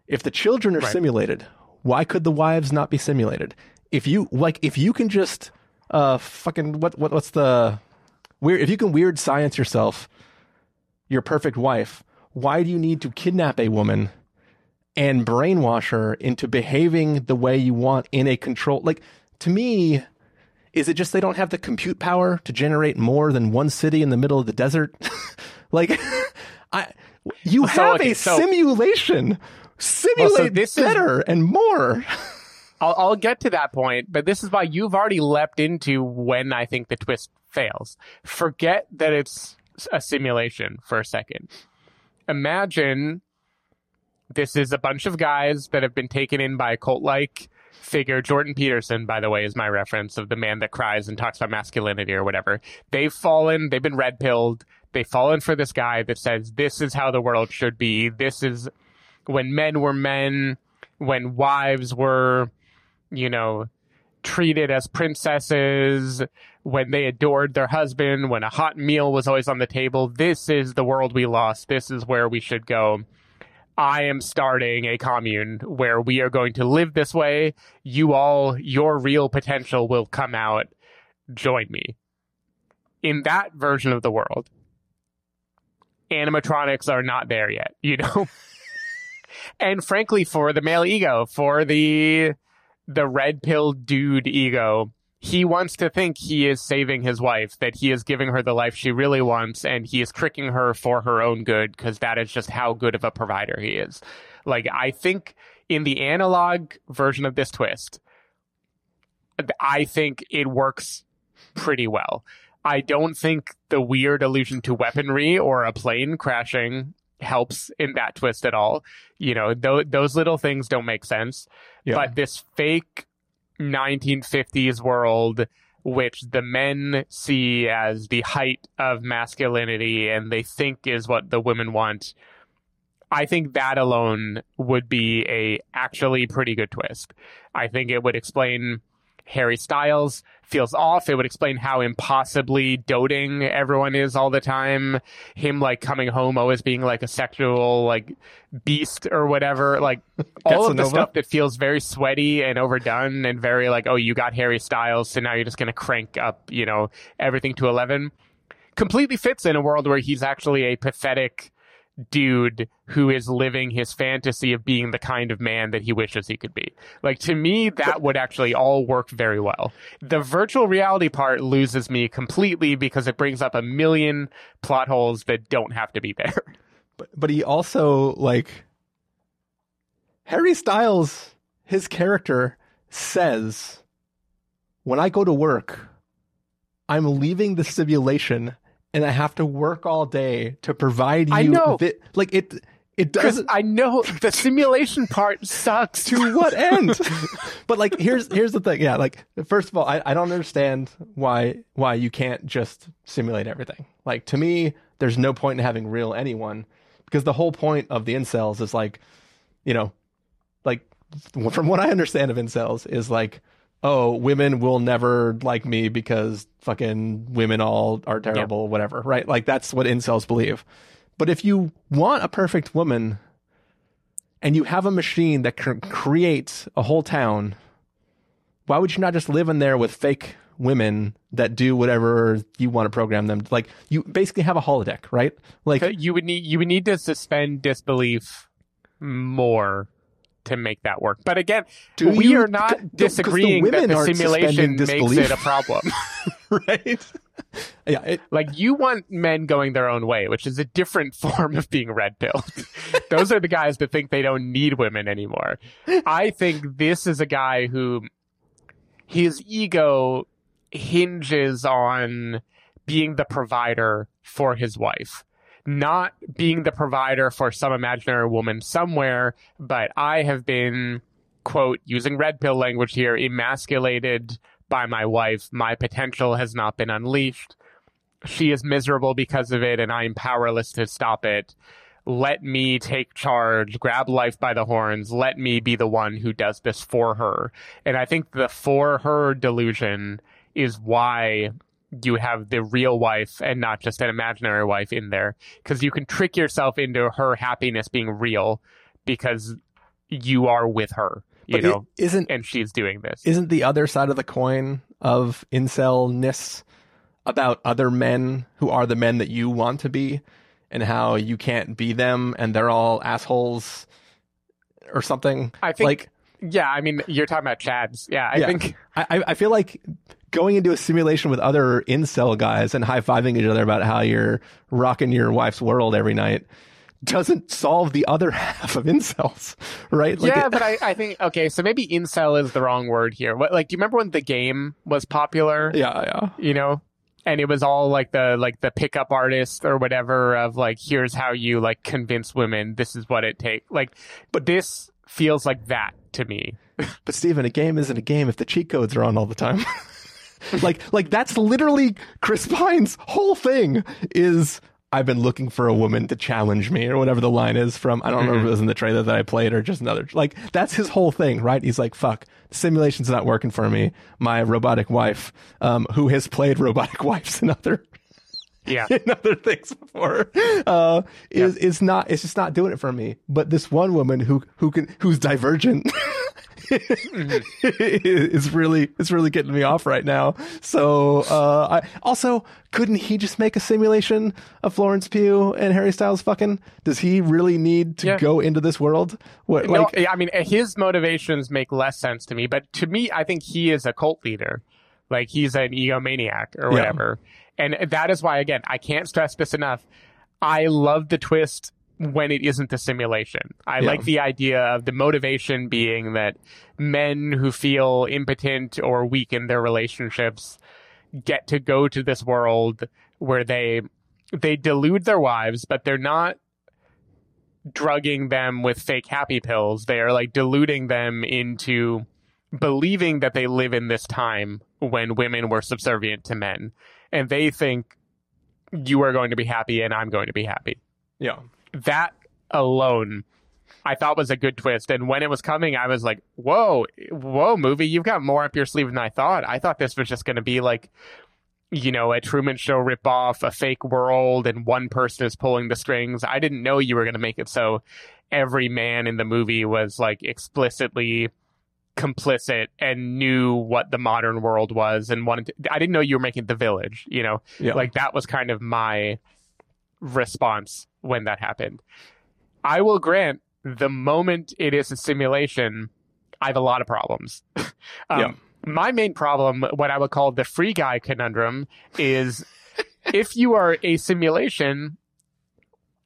If the children are Right. simulated, why could the wives not be simulated? If you like, if you can just uh fucking what what what's the weird? If you can weird science yourself, your perfect wife, why do you need to kidnap a woman and brainwash her into behaving the way you want in a control? Like to me, is it just they don't have the compute power to generate more than one city in the middle of the desert? like, I you So, have okay, a so- simulation. Simulate this is- better and more. I'll, I'll get to that point, but this is why you've already leapt into when I think the twist fails. Forget that it's a simulation for a second. Imagine this is a bunch of guys that have been taken in by a cult like figure. Jordan Peterson, by the way, is my reference of the man that cries and talks about masculinity or whatever. They've fallen, they've been red pilled. They've fallen for this guy that says, this is how the world should be. This is when men were men, when wives were, you know, treated as princesses, when they adored their husband, when a hot meal was always on the table. This is the world we lost. This is where we should go. I am starting a commune where we are going to live this way. You all, your real potential will come out. Join me. In that version of the world, animatronics are not there yet, you know? and frankly, for the male ego, for the the red pill dude ego, he wants to think he is saving his wife, that he is giving her the life she really wants, and he is tricking her for her own good because that is just how good of a provider he is. Like, I think in the analog version of this twist, I think it works pretty well. I don't think the weird allusion to weaponry or a plane crashing helps in that twist at all. You know, th- those little things don't make sense. Yeah. But this fake 1950s world, which the men see as the height of masculinity and they think is what the women want, I think that alone would be a actually pretty good twist. I think it would explain Harry Styles feels off. It would explain how impossibly doting everyone is all the time. Him like coming home always being like a sexual like beast or whatever. Like all of the stuff that feels very sweaty and overdone and very like, oh, you got Harry Styles, so now you're just gonna crank up, you know, everything to eleven. Completely fits in a world where he's actually a pathetic dude who is living his fantasy of being the kind of man that he wishes he could be. Like to me, that would actually all work very well. The virtual reality part loses me completely because it brings up a million plot holes that don't have to be there. But but he also like Harry Styles, his character says, "When I go to work, I'm leaving the simulation, and I have to work all day to provide you." I know. thi- like it. It doesn't. I know the simulation part sucks. to what end? but like, here's here's the thing. Yeah, like first of all, I, I don't understand why why you can't just simulate everything. Like to me, there's no point in having real anyone because the whole point of the incels is like, you know, like from what I understand of incels is like, oh, women will never like me because fucking women all are terrible, whatever, right? Like that's what incels believe. But if you want a perfect woman and you have a machine that can create a whole town, why would you not just live in there with fake women that do whatever you want to program them? Like you basically have a holodeck, right? Like you would need you would need to suspend disbelief more to make that work. But again, Do we you- are not 'cause the disagreeing that the simulation makes it a problem. right? yeah, it, like you want men going their own way, which is a different form of being red pilled. Those are the guys that think they don't need women anymore. I think this is a guy who his ego hinges on being the provider for his wife. Not being the provider for some imaginary woman somewhere, but I have been, quote, using red pill language here, emasculated by my wife. My potential has not been unleashed she is miserable because of it and I'm powerless to stop it. Let me take charge, grab life by the horns, let me be the one who does this for her. And I think the for her delusion is why you have the real wife and not just an imaginary wife in there. Because you can trick yourself into her happiness being real because you are with her, you But know, isn't and she's doing this. isn't the other side of the coin of incelness about other men who are the men that you want to be and how you can't be them and they're all assholes or something I think, like yeah, I mean, you're talking about Chads. Yeah, I Yeah. think I, I- I feel like going into a simulation with other incel guys and high fiving each other about how you're rocking your wife's world every night doesn't solve the other half of incels, right? Like yeah, it- but I, I think okay, so maybe incel is the wrong word here. What like do you remember when the game was popular? yeah, yeah. You know? And it was all like the like the pickup artist or whatever of like here's how you like convince women this is what it takes. Like but this feels like that to me. But Stephen, a game isn't a game if the cheat codes are on all the time. like like that's literally Chris Pine's whole thing is I've been looking for a woman to challenge me or whatever the line is from I don't remember if it was in the trailer that I played or just another like that's his whole thing, right? He's like, fuck, the simulation's not working for me. My robotic wife, um, who has played robotic wives in other Yeah. in other things before uh is is not it's just not doing it for me but this one woman who who can who's divergent is really is really getting me off right now so uh i also couldn't he just make a simulation of florence pugh and harry styles fucking does he really need to Yeah. go into this world what no, like I mean his motivations make less sense to me, but to me I think he is a cult leader. Like he's an egomaniac or Yeah. And that is why again, I can't stress this enough. I love the twist when it isn't the simulation. I Yeah. like the idea of the motivation being that men who feel impotent or weak in their relationships get to go to this world where they they delude their wives, but they're not drugging them with fake happy pills. They are like deluding them into believing that they live in this time when women were subservient to men. And they think you are going to be happy and I'm going to be happy. yeah That alone I thought was a good twist. And when it was coming, I was like, whoa, whoa, movie, you've got more up your sleeve than I thought. I thought this was just going to be like, you know, a Truman Show ripoff, a fake world, and one person is pulling the strings. I didn't know you were going to make it so every man in the movie was like explicitly complicit and knew what the modern world was and wanted to, I didn't know you were making the village, you know? Yeah. Like that was kind of my response when that happened. I will grant the moment it is a simulation, I have a lot of problems. um, Yeah. My main problem, what I would call the free guy conundrum, is if you are a simulation,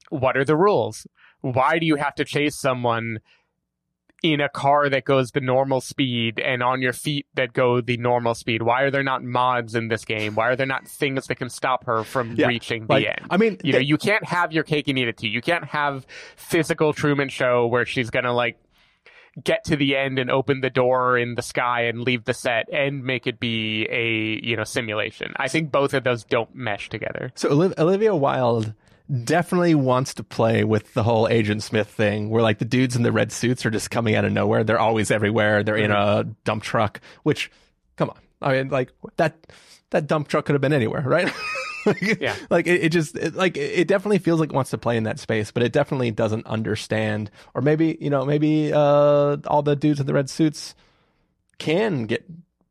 what are the rules? Why do you have to chase someone in a car that goes the normal speed and on your feet that go the normal speed? Why are there not mods in this game? Why are there not things that can stop her from Yeah, reaching like, the end? I mean, you know, you can't have your cake and eat it too. You can't have physical Truman Show where she's gonna like get to the end and open the door in the sky and leave the set and make it be a you know simulation. I think both of those don't mesh together. So Olivia Wilde definitely wants to play with the whole Agent Smith thing, where like the dudes in the red suits are just coming out of nowhere. They're always everywhere. They're in a dump truck. Which, come on, I mean, like that that dump truck could have been anywhere, right? like, Yeah. like it, it just it, like it definitely feels like it wants to play in that space, but it definitely doesn't understand. Or maybe you know, maybe uh, all the dudes in the red suits can get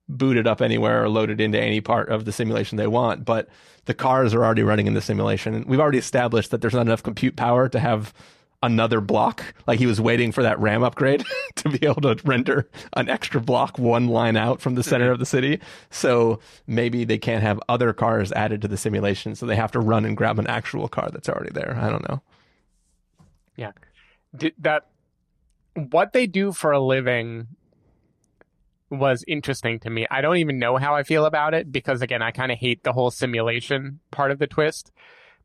booted up anywhere or loaded into any part of the simulation they want, but the cars are already running in the simulation. And we've already established that there's not enough compute power to have another block. Like he was waiting for that RAM upgrade to be able to render an extra block one line out from the hmm. center of the city. So maybe they can't have other cars added to the simulation. So they have to run and grab an actual car that's already there. I don't know. Yeah. Did that what they do for a living was interesting to me. I don't even know how I feel about it because again, I kind of hate the whole simulation part of the twist.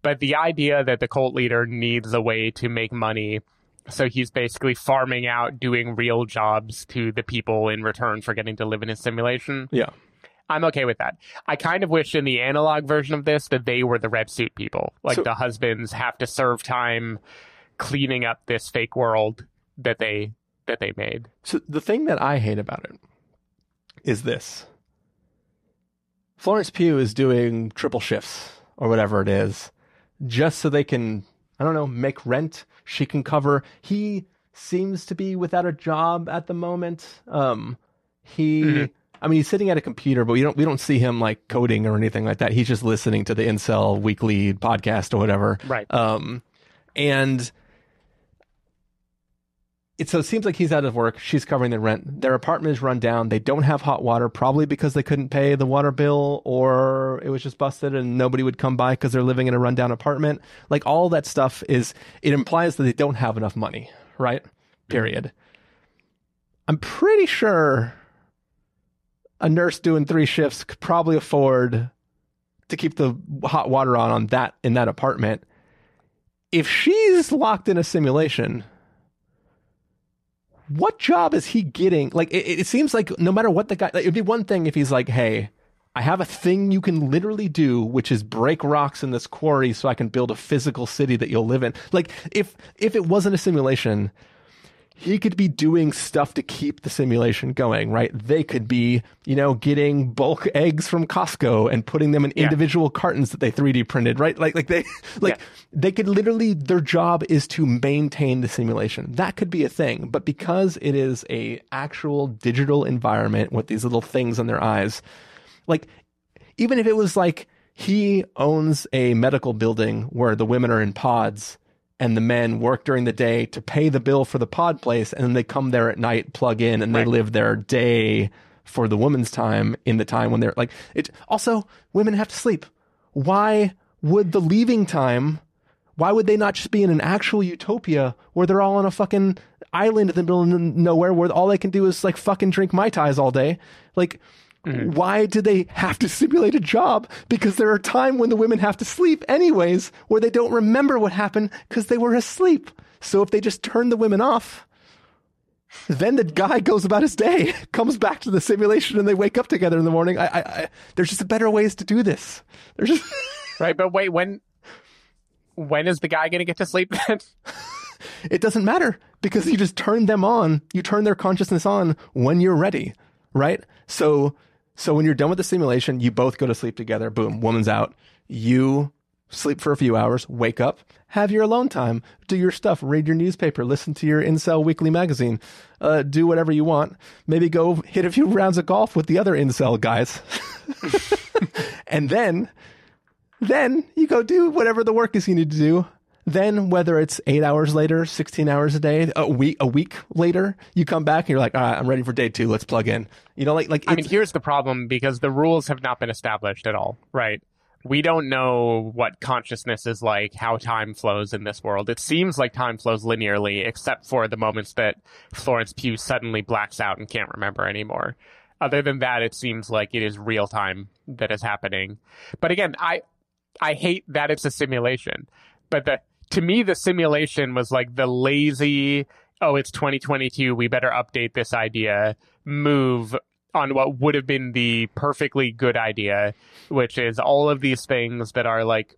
But the idea that the cult leader needs a way to make money so he's basically farming out doing real jobs to the people in return for getting to live in his simulation. Yeah. I'm okay with that. I kind of wish in the analog version of this that they were the red suit people. Like So- the husbands have to serve time cleaning up this fake world that they that they made. So the thing that I hate about it is this. Florence Pugh is doing triple shifts or whatever it is, just so they can, I don't know, make rent. She can cover. He seems to be without a job at the moment. Um, he, Mhm. I mean, he's sitting at a computer, but we don't we don't see him like coding or anything like that. He's just listening to the Incel Weekly podcast or whatever. Right. Um, and it so it seems like he's out of work. She's covering the rent. Their apartment is run down. They don't have hot water, probably because they couldn't pay the water bill, or it was just busted and nobody would come by because they're living in a rundown apartment. Like all that stuff is it implies that they don't have enough money, right? Period. I'm pretty sure a nurse doing three shifts could probably afford to keep the hot water on on that in that apartment. If she's locked in a simulation, what job is he getting? Like, it, it seems like no matter what the guy, like, it'd be one thing if he's like, hey, I have a thing you can literally do, which is break rocks in this quarry so I can build a physical city that you'll live in. Like, if if it wasn't a simulation, he could be doing stuff to keep the simulation going, right? They could be, you know, getting bulk eggs from Costco and putting them in Yeah. individual cartons that they 3D printed, right? Like, like they, like Yeah. they could literally, their job is to maintain the simulation. That could be a thing, but because it is a actual digital environment with these little things on their eyes, like even if it was like he owns a medical building where the women are in pods and the men work during the day to pay the bill for the pod place and then they come there at night plug in and they live their day for the woman's time in the time when they're like it also women have to sleep. Why would the leaving time why would they not just be in an actual utopia where they're all on a fucking island in the middle of nowhere where all they can do is like fucking drink mai tais all day? Like Mm-hmm. why do they have to simulate a job? Because there are times when the women have to sleep anyways, where they don't remember what happened because they were asleep. So if they just turn the women off, then the guy goes about his day, comes back to the simulation, and they wake up together in the morning. I, I, I there's just better ways to do this. There's just Right, but wait, when when is the guy going to get to sleep then? it doesn't matter because you just turn them on. You turn their consciousness on when you're ready, right? So, so when you're done with the simulation, you both go to sleep together. Boom, woman's out. You sleep for a few hours, wake up, have your alone time, do your stuff, read your newspaper, listen to your incel weekly magazine, uh, do whatever you want. Maybe go hit a few rounds of golf with the other incel guys. and then, then you go do whatever the work is you need to do. Then, whether it's eight hours later, 16 hours a day, a week, a week later, you come back and you're like, all right, I'm ready for day two. Let's plug in. You know, like, like, I mean, here's the problem because the rules have not been established at all, right? We don't know what consciousness is like, how time flows in this world. It seems like time flows linearly, except for the moments that Florence Pugh suddenly blacks out and can't remember anymore. Other than that, it seems like it is real time that is happening. But again, I I hate that it's a simulation. But the to me, the simulation was like the lazy, oh, it's 2022, we better update this idea move on what would have been the perfectly good idea, which is all of these things that are like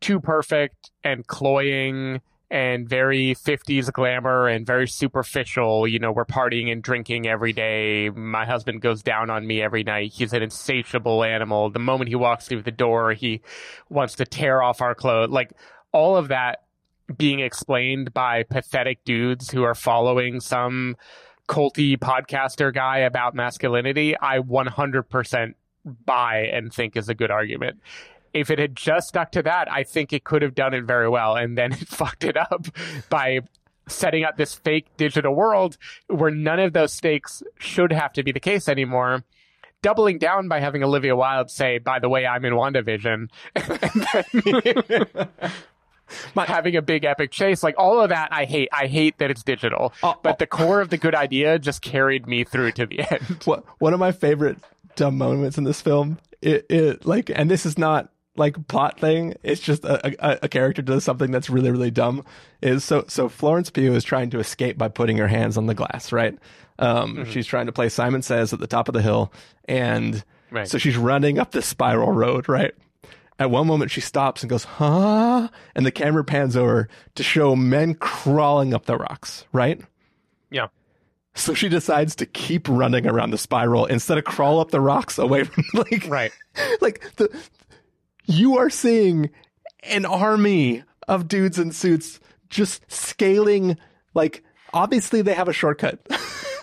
too perfect and cloying and very 50s glamour and very superficial. You know, we're partying and drinking every day. My husband goes down on me every night. He's an insatiable animal. The moment he walks through the door, he wants to tear off our clothes. Like all of that being explained by pathetic dudes who are following some culty podcaster guy about masculinity, I 100% buy and think is a good argument. If it had just stuck to that, I think it could have done it very well. And then it fucked it up by setting up this fake digital world where none of those stakes should have to be the case anymore. Doubling down by having Olivia Wilde say, by the way, I'm in WandaVision. My, having a big epic chase, like all of that, I hate. I hate that it's digital. Oh, but the core of the good idea just carried me through to the end. what one of my favorite dumb moments in this film, it, it like, and this is not like plot thing. It's just a, a, a character does something that's really really dumb. Is so so Florence Pugh is trying to escape by putting her hands on the glass, right? Um, Mm-hmm. She's trying to play Simon Says at the top of the hill, and Right. so she's running up this spiral road, right? At one moment, she stops and goes, "Huh?" And the camera pans over to show men crawling up the rocks, right? Yeah. So she decides to keep running around the spiral instead of crawl up the rocks away from like Right. like the you are seeing an army of dudes in suits just scaling like obviously they have a shortcut.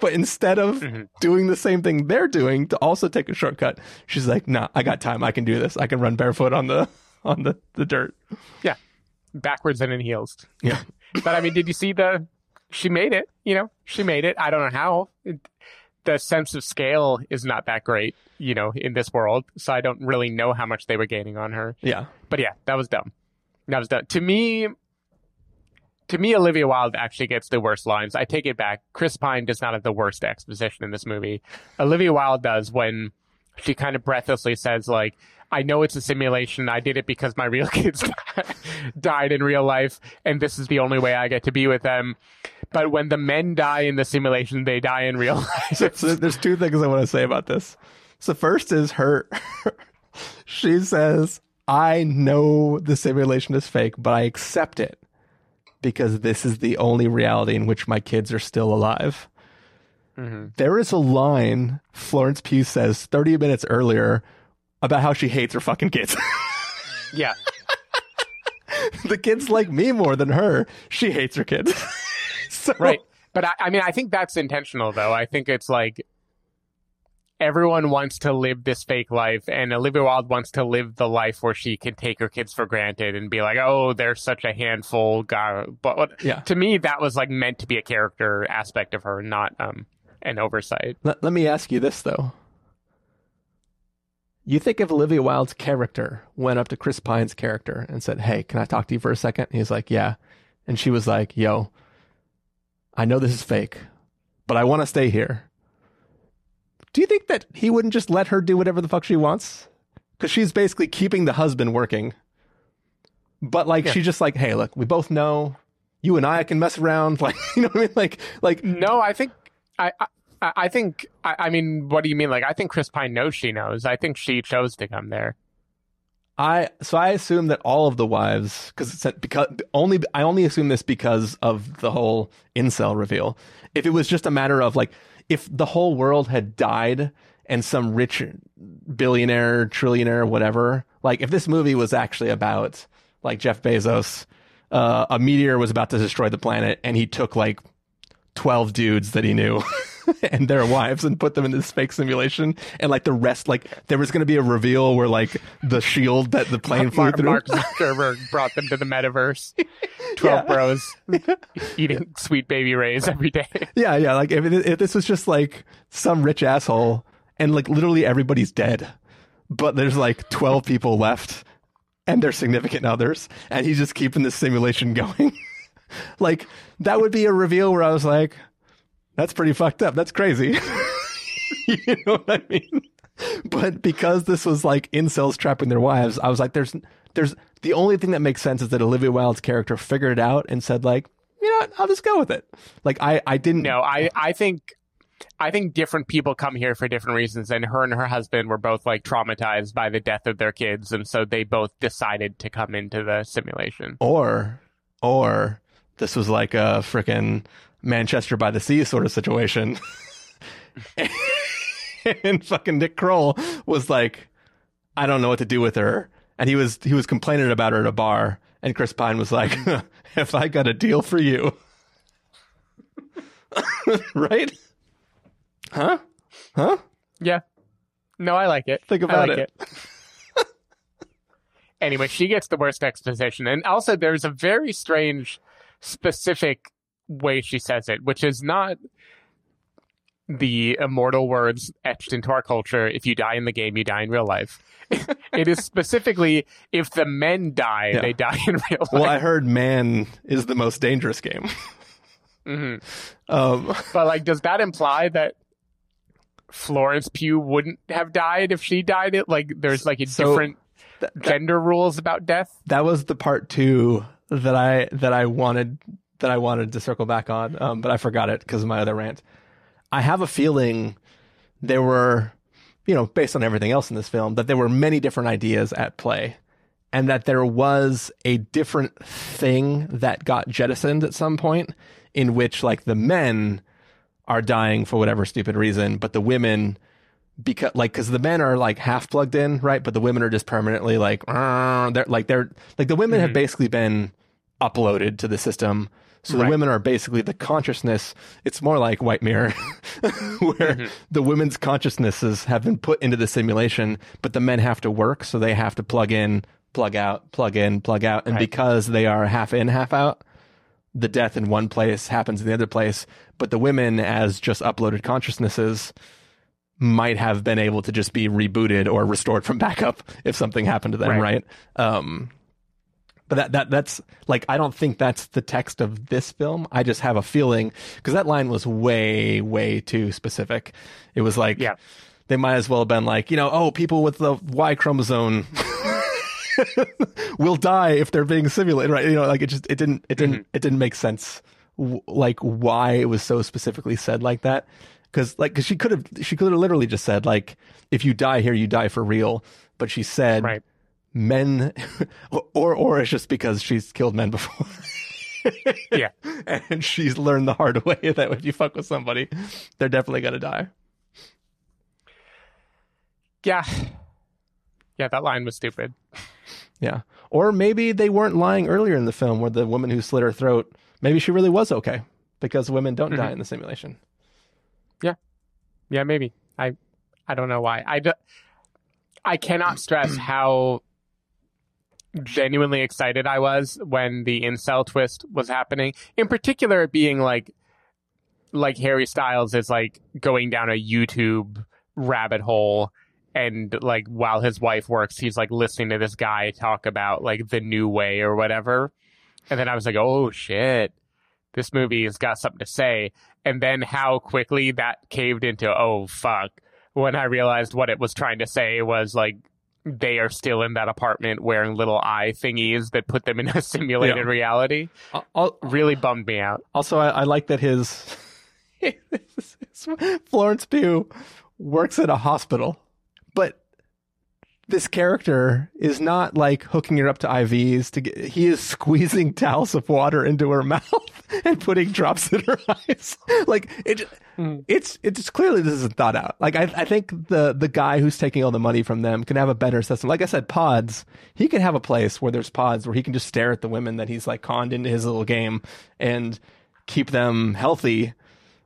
but instead of mm-hmm. doing the same thing they're doing to also take a shortcut, she's like, "Nah, I got time. I can do this. I can run barefoot on the on the, the dirt." Yeah. Backwards and in heels. Yeah. But I mean, did you see the? She made it. You know, she made it. I don't know how. It, the sense of scale is not that great, you know, in this world. So I don't really know how much they were gaining on her. Yeah. But yeah, that was dumb. That was dumb. To me, to me, Olivia Wilde actually gets the worst lines. I take it back. Chris Pine does not have the worst exposition in this movie. Olivia Wilde does when she kind of breathlessly says, like, I know it's a simulation. I did it because my real kids died in real life, and this is the only way I get to be with them. But when the men die in the simulation, they die in real life. so there's two things I want to say about this. So first is her. she says, "I know the simulation is fake, but I accept it because this is the only reality in which my kids are still alive." Mm-hmm. There is a line Florence Pugh says 30 minutes earlier about how she hates her fucking kids. yeah. the kids like me more than her. She hates her kids. so, Right. But I, I mean, I think that's intentional, though. I think it's like everyone wants to live this fake life, and Olivia Wilde wants to live the life where she can take her kids for granted and be like, "Oh, they're such a handful." God, but Yeah. to me, that was like meant to be a character aspect of her, not um an oversight. Let, let me ask you this though. You think if Olivia Wilde's character went up to Chris Pine's character and said, Hey, can I talk to you for a second? He's like, Yeah. And she was like, Yo, I know this is fake, but I want to stay here. Do you think that he wouldn't just let her do whatever the fuck she wants? Because she's basically keeping the husband working. But like, Yeah. she's just like, Hey, look, we both know you and I can mess around. Like, you know what I mean? Like, like, No, I think I. I I think, I I mean, what do you mean? Like, I think Chris Pine knows she knows. I think she chose to come there. I so I assume that all of the wives because it's because only I only assume this because of the whole incel reveal. If it was just a matter of like if the whole world had died and some rich billionaire, trillionaire, whatever, like if this movie was actually about like Jeff Bezos, uh, a meteor was about to destroy the planet and he took like 12 dudes that he knew and their wives and put them in this fake simulation and like the rest like there was going to be a reveal where like the shield that the plane flew Mark, through Mark Zuckerberg brought them to the metaverse. Twelve Yeah. bros eating Sweet Baby Ray's every day. yeah yeah like if, it, if this was just like some rich asshole and like literally everybody's dead but there's like 12 people left and their significant others and he's just keeping this simulation going like that would be a reveal where i was like that's pretty fucked up. That's crazy. You know what i mean? But because this was like incels trapping their wives i was like there's there's the only thing that makes sense is that olivia wilde's character figured it out and said like you know what? I'll just go with it. Like i i didn't No, I I think I think different people come here for different reasons, and her and her husband were both like traumatized by the death of their kids, and so they both decided to come into the simulation. or or this was like a freaking Manchester by the Sea sort of situation. and fucking Nick Kroll was like, I don't know what to do with her. And he was he was complaining about her at a bar, and Chris Pine was like, "If I got a deal for you, right? Huh? Huh? Yeah. No, I like it. Think I about like it. anyway, she gets the worst exposition, and also there's a very strange, specific way she says it, which is not the immortal words etched into our culture. If you die in the game, you die in real life. it is specifically if the men die, Yeah. they die in real life. Well, I heard man is the most dangerous game. hmm Um, But like, does that imply that Florence Pugh wouldn't have died if she died? It like there's like a So, different gender rules about death. that was the part two that I that I wanted that I wanted to circle back on, um, but I forgot it because of my other rant. I have a feeling there were, you know, based on everything else in this film, that there were many different ideas at play, and that there was a different thing that got jettisoned at some point, in which like the men are dying for whatever stupid reason, but the women because like because the men are like half plugged in right but the women are just permanently like they're like they're like the women have basically been uploaded to the system so the Right. women are basically the consciousness it's more like white mirror where the women's consciousnesses have been put into the simulation but the men have to work so they have to plug in plug out plug in plug out and Right. because they are half in half out the death in one place happens in the other place but the women as just uploaded consciousnesses might have been able to just be rebooted or restored from backup if something happened to them, right? Right. Um, but that that that's like I don't think that's the text of this film. I just have a feeling because that line was way way too specific. It was like Yeah. they might as well have been like you know oh people with the Y chromosome will die if they're being simulated right you know like it just it didn't it didn't mm-hmm. it didn't make sense like why it was so specifically said like that because like because she could have she could have literally just said like if you die here you die for real but she said Right. Men or or it's just because she's killed men before Yeah. and she's learned the hard way that if you fuck with somebody they're definitely gonna die Yeah. Yeah, that line was stupid. yeah or maybe they weren't lying earlier in the film where the woman who slit her throat maybe she really was okay because women don't die mm-hmm. in the simulation Yeah, yeah, maybe. I I don't know why. I, do, I cannot stress how genuinely excited I was when the incel twist was happening. In particular, being like like Harry Styles is like going down a YouTube rabbit hole and like while his wife works, he's like listening to this guy talk about like the new way or whatever. And then I was like, "Oh shit. This movie has got something to say." And then how quickly that caved into, "Oh fuck." When I realized what it was trying to say was like they are still in that apartment wearing little eye thingies that put them in a simulated Yeah. reality. I'll, I'll, Really bummed me out. Also, I, I like that his, Florence Pugh works at a hospital, but this character is not like hooking her up to IVs to get, he is squeezing towels of water into her mouth and putting drops in her eyes. like it, hmm. it's, it's clearly this isn't thought out. Like I, I think the, the guy who's taking all the money from them can have a better system. Like I said, pods, he can have a place where there's pods where he can just stare at the women that he's like conned into his little game and keep them healthy.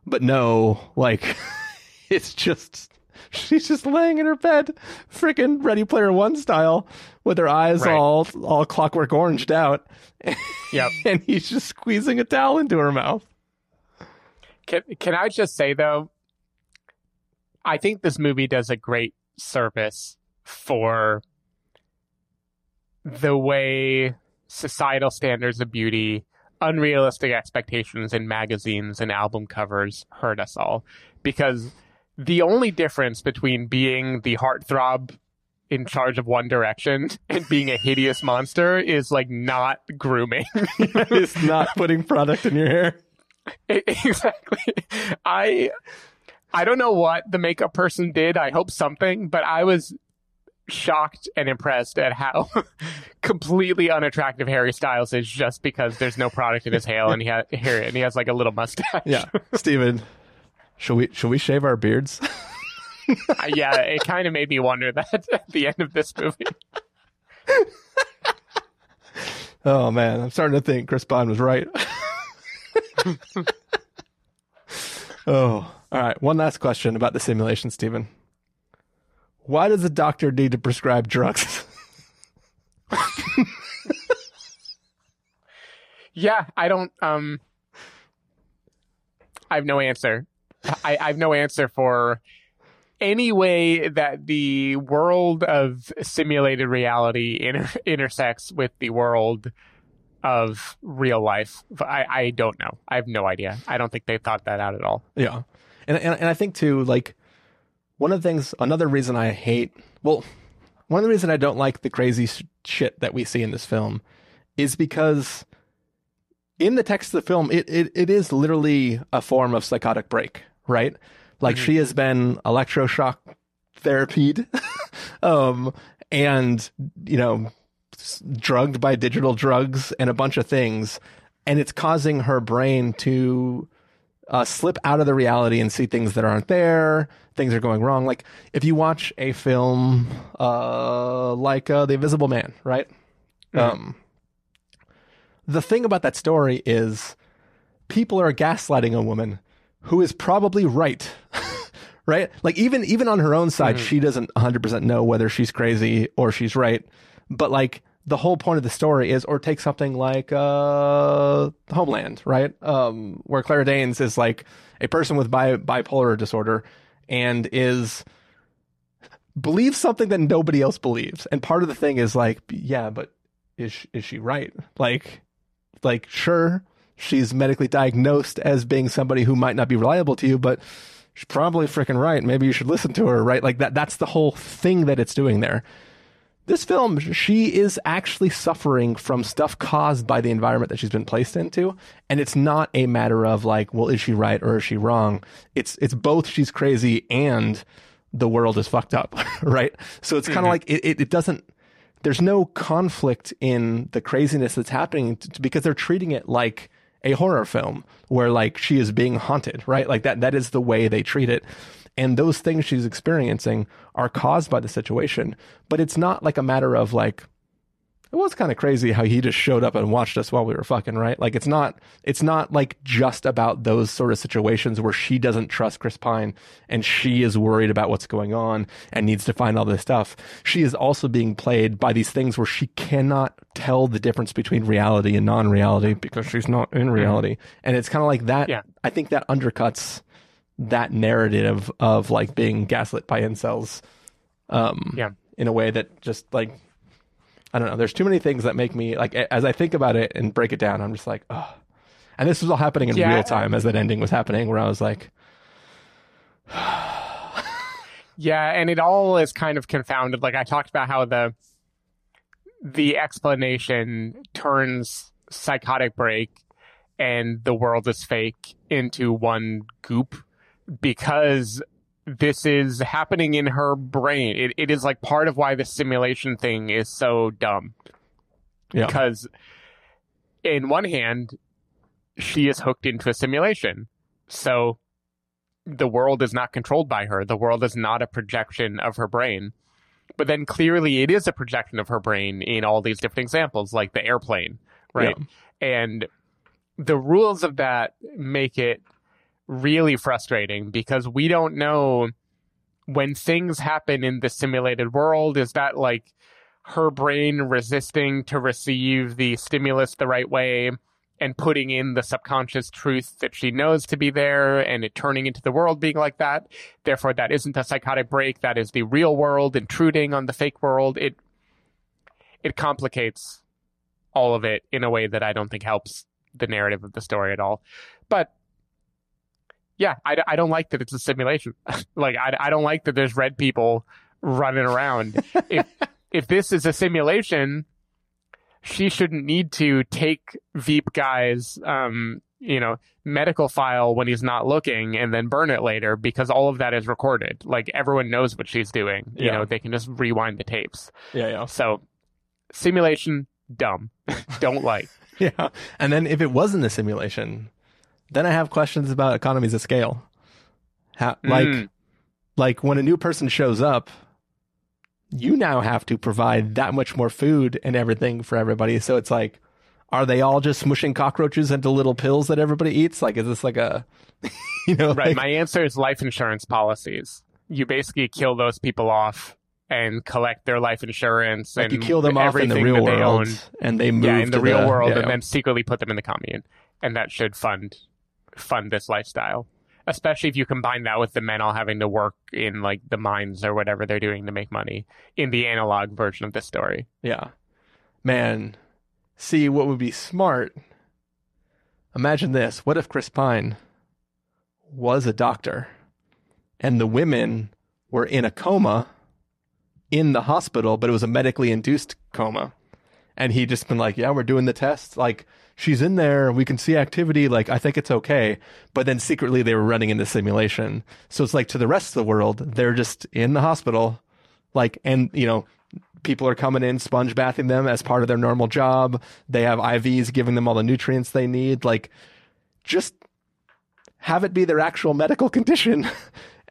But no, like it's just she's just laying in her bed, freaking Ready Player One style, with her eyes Right. all all clockwork oranged out. Yep. and he's just squeezing a towel into her mouth. Can can I just say though, I think this movie does a great service for the way societal standards of beauty, unrealistic expectations in magazines and album covers hurt us all. Because the only difference between being the heartthrob in charge of One Direction and being a hideous monster is like not grooming. It's not putting product in your hair. exactly. I I don't know what the makeup person did. I hope something, but I was shocked and impressed at how completely unattractive Harry Styles is just because there's no product in his hair and he has hair and he has like a little mustache. Yeah, Stephen, should we should we shave our beards? Uh, yeah, it kind of made me wonder that at the end of this movie. Oh man, I'm starting to think Chris Bond was right. oh, all right. One last question about the simulation, Stephen. Why does a doctor need to prescribe drugs? Yeah, I don't. Um, I have no answer. I, I have no answer for any way that the world of simulated reality inter- intersects with the world of real life. I, I don't know. I have no idea. I don't think they thought that out at all. Yeah, and, and and I think too, like one of the things, another reason I hate, well, one of the reasons I don't like the crazy sh- shit that we see in this film is because in the text of the film, it it, it is literally a form of psychotic break, right? Like she has been electroshock therapied, um, and you know, drugged by digital drugs and a bunch of things, and it's causing her brain to uh, slip out of the reality and see things that aren't there. Things are going wrong. Like if you watch a film uh, like uh, The Invisible Man, right? Um, the thing about that story is people are gaslighting a woman who is probably right. right? Like even even on her own side, she doesn't 100% know whether she's crazy or she's right. But like the whole point of the story is or take something like uh Homeland, right? Um where Claire Danes is like a person with bi- bipolar disorder and is believes something that nobody else believes. And part of the thing is like, yeah, but is is she right? Like like sure she's medically diagnosed as being somebody who might not be reliable to you, but she's probably freaking right. Maybe you should listen to her, right? Like that that's the whole thing that it's doing there. This film, she is actually suffering from stuff caused by the environment that she's been placed into, and it's not a matter of like, well, is she right or is she wrong? It's it's both she's crazy and the world is fucked up, right? So it's kind of mm-hmm. like it, it, it doesn't there's no conflict in the craziness that's happening because they're treating it like a horror film where like she is being haunted, right? Like that that is the way they treat it. And those things she's experiencing are caused by the situation, but it's not like a matter of like it was kind of crazy how he just showed up and watched us while we were fucking, right? Like it's not it's not like just about those sort of situations where she doesn't trust Chris Pine and she is worried about what's going on and needs to find all this stuff. She is also being played by these things where she cannot tell the difference between reality and non-reality because she's not in reality. And it's kind of like that Yeah. I think that undercuts that narrative of like being gaslit by incels um Yeah. in a way that just like I don't know. There's too many things that make me like as I think about it and break it down. I'm just like, oh. And this was all happening in Yeah. real time as that ending was happening, where I was like, Yeah, and it all is kind of confounded. Like I talked about how the the explanation turns psychotic break and the world is fake into one goop because this is happening in her brain. It, it is like part of why the simulation thing is so dumb. Yeah. Because, in one hand, she is hooked into a simulation. So, the world is not controlled by her. The world is not a projection of her brain. But then clearly it is a projection of her brain in all these different examples, like the airplane, right? And the rules of that make it really frustrating because we don't know when things happen in the simulated world, is that like her brain resisting to receive the stimulus the right way and putting in the subconscious truth that she knows to be there and it turning into the world being like that. Therefore, that isn't a psychotic break. That is the real world intruding on the fake world. It, it complicates all of it in a way that I don't think helps the narrative of the story at all. But yeah, I, I don't like that it's a simulation. like, I, I don't like that there's red people running around. if, if this is a simulation, she shouldn't need to take Veep guy's, um, you know, medical file when he's not looking and then burn it later because all of that is recorded. Like everyone knows what she's doing. You Yeah. know, they can just rewind the tapes. Yeah, yeah. So simulation, dumb. Don't like. Yeah. And then if it wasn't a simulation, then I have questions about economies of scale. How, like, Mm. like when a new person shows up, you now have to provide that much more food and everything for everybody. So it's like, are they all just smushing cockroaches into little pills that everybody eats? Like, is this like a, you know, Right. like- My answer is life insurance policies. You basically kill those people off and collect their life insurance like and you kill them off in the real world own. and they move yeah, in the real world, yeah, and then secretly put them in the commune, and that should fund fund this lifestyle. Especially if you combine that with the men all having to work in like the mines or whatever they're doing to make money in the analog version of this story. Yeah. Man, see what would be smart. Imagine this. What if Chris Pine was a doctor and the women were in a coma in the hospital, but it was a medically induced coma? And he just been like, Yeah, we're doing the test. Like, she's in there. We can see activity. Like, I think it's okay. But then secretly they were running in the simulation. So it's like to the rest of the world, they're just in the hospital. Like, and, you know, people are coming in, sponge bathing them as part of their normal job. They have IVs giving them all the nutrients they need. Like, just have it be their actual medical condition.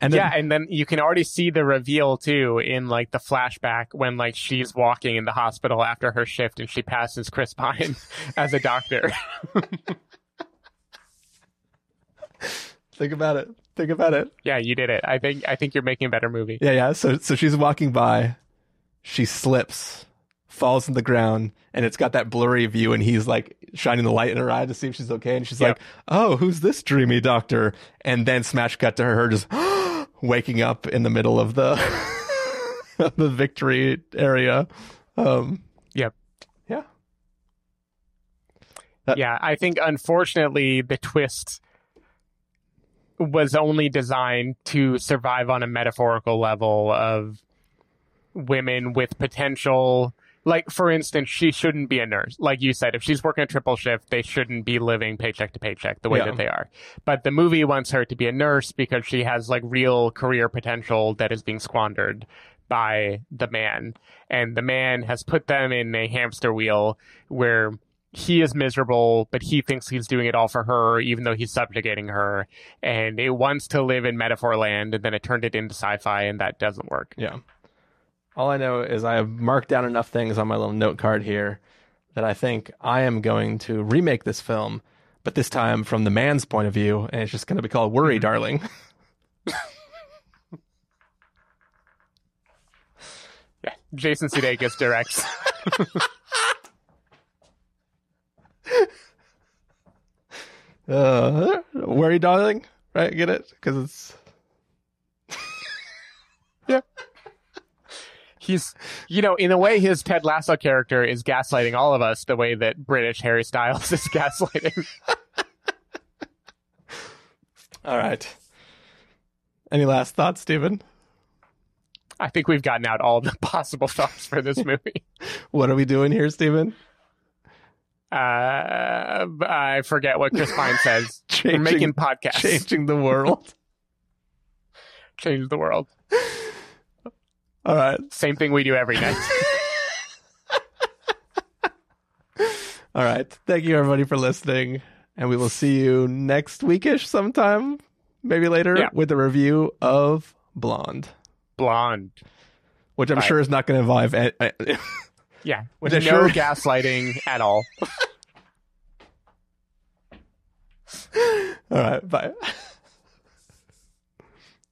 And then, yeah, and then you can already see the reveal too in like the flashback when like she's walking in the hospital after her shift and she passes Chris Pine as a doctor. think about it. Think about it. yeah, you did it. I think I think you're making a better movie. Yeah, yeah. So, so she's walking by, she slips, falls on the ground, and it's got that blurry view, and he's like shining the light in her eye to see if she's okay, and she's Yep. like, "Oh, who's this dreamy doctor?" And then smash cut to her just waking up in the middle of the of the victory area. Um, Yep. yeah, That- yeah, I think unfortunately the twist was only designed to survive on a metaphorical level of women with potential. Like, for instance, she shouldn't be a nurse. Like you said, if she's working a triple shift, they shouldn't be living paycheck to paycheck the way Yeah. that they are. But the movie wants her to be a nurse because she has like real career potential that is being squandered by the man. And the man has put them in a hamster wheel where he is miserable, but he thinks he's doing it all for her, even though he's subjugating her. And it wants to live in metaphor land, and then it turned it into sci-fi, and that doesn't work. yeah. All I know is I have marked down enough things on my little note card here that I think I am going to remake this film, but this time from the man's point of view, and it's just going to be called "Worry, Darling." Yeah, Jason Sudeikis directs. Uh, worry, darling. Right? Get it? Because it's he's, you know, in a way, his Ted Lasso character is gaslighting all of us the way that British Harry Styles is gaslighting. all right. Any last thoughts, Stephen? I think we've gotten out all the possible thoughts for this movie. What are we doing here, Stephen? Uh, I forget what Chris Pine says. We're making podcasts. Changing the world. change the world. All right. Same thing we do every night. All right. Thank you, everybody, for listening. And we will see you next weekish sometime, maybe later, Yeah. with a review of Blonde, Blonde. which I'm Bye. sure is not going to involve. a- a- Yeah. With no sure- gaslighting at all. All right. Bye.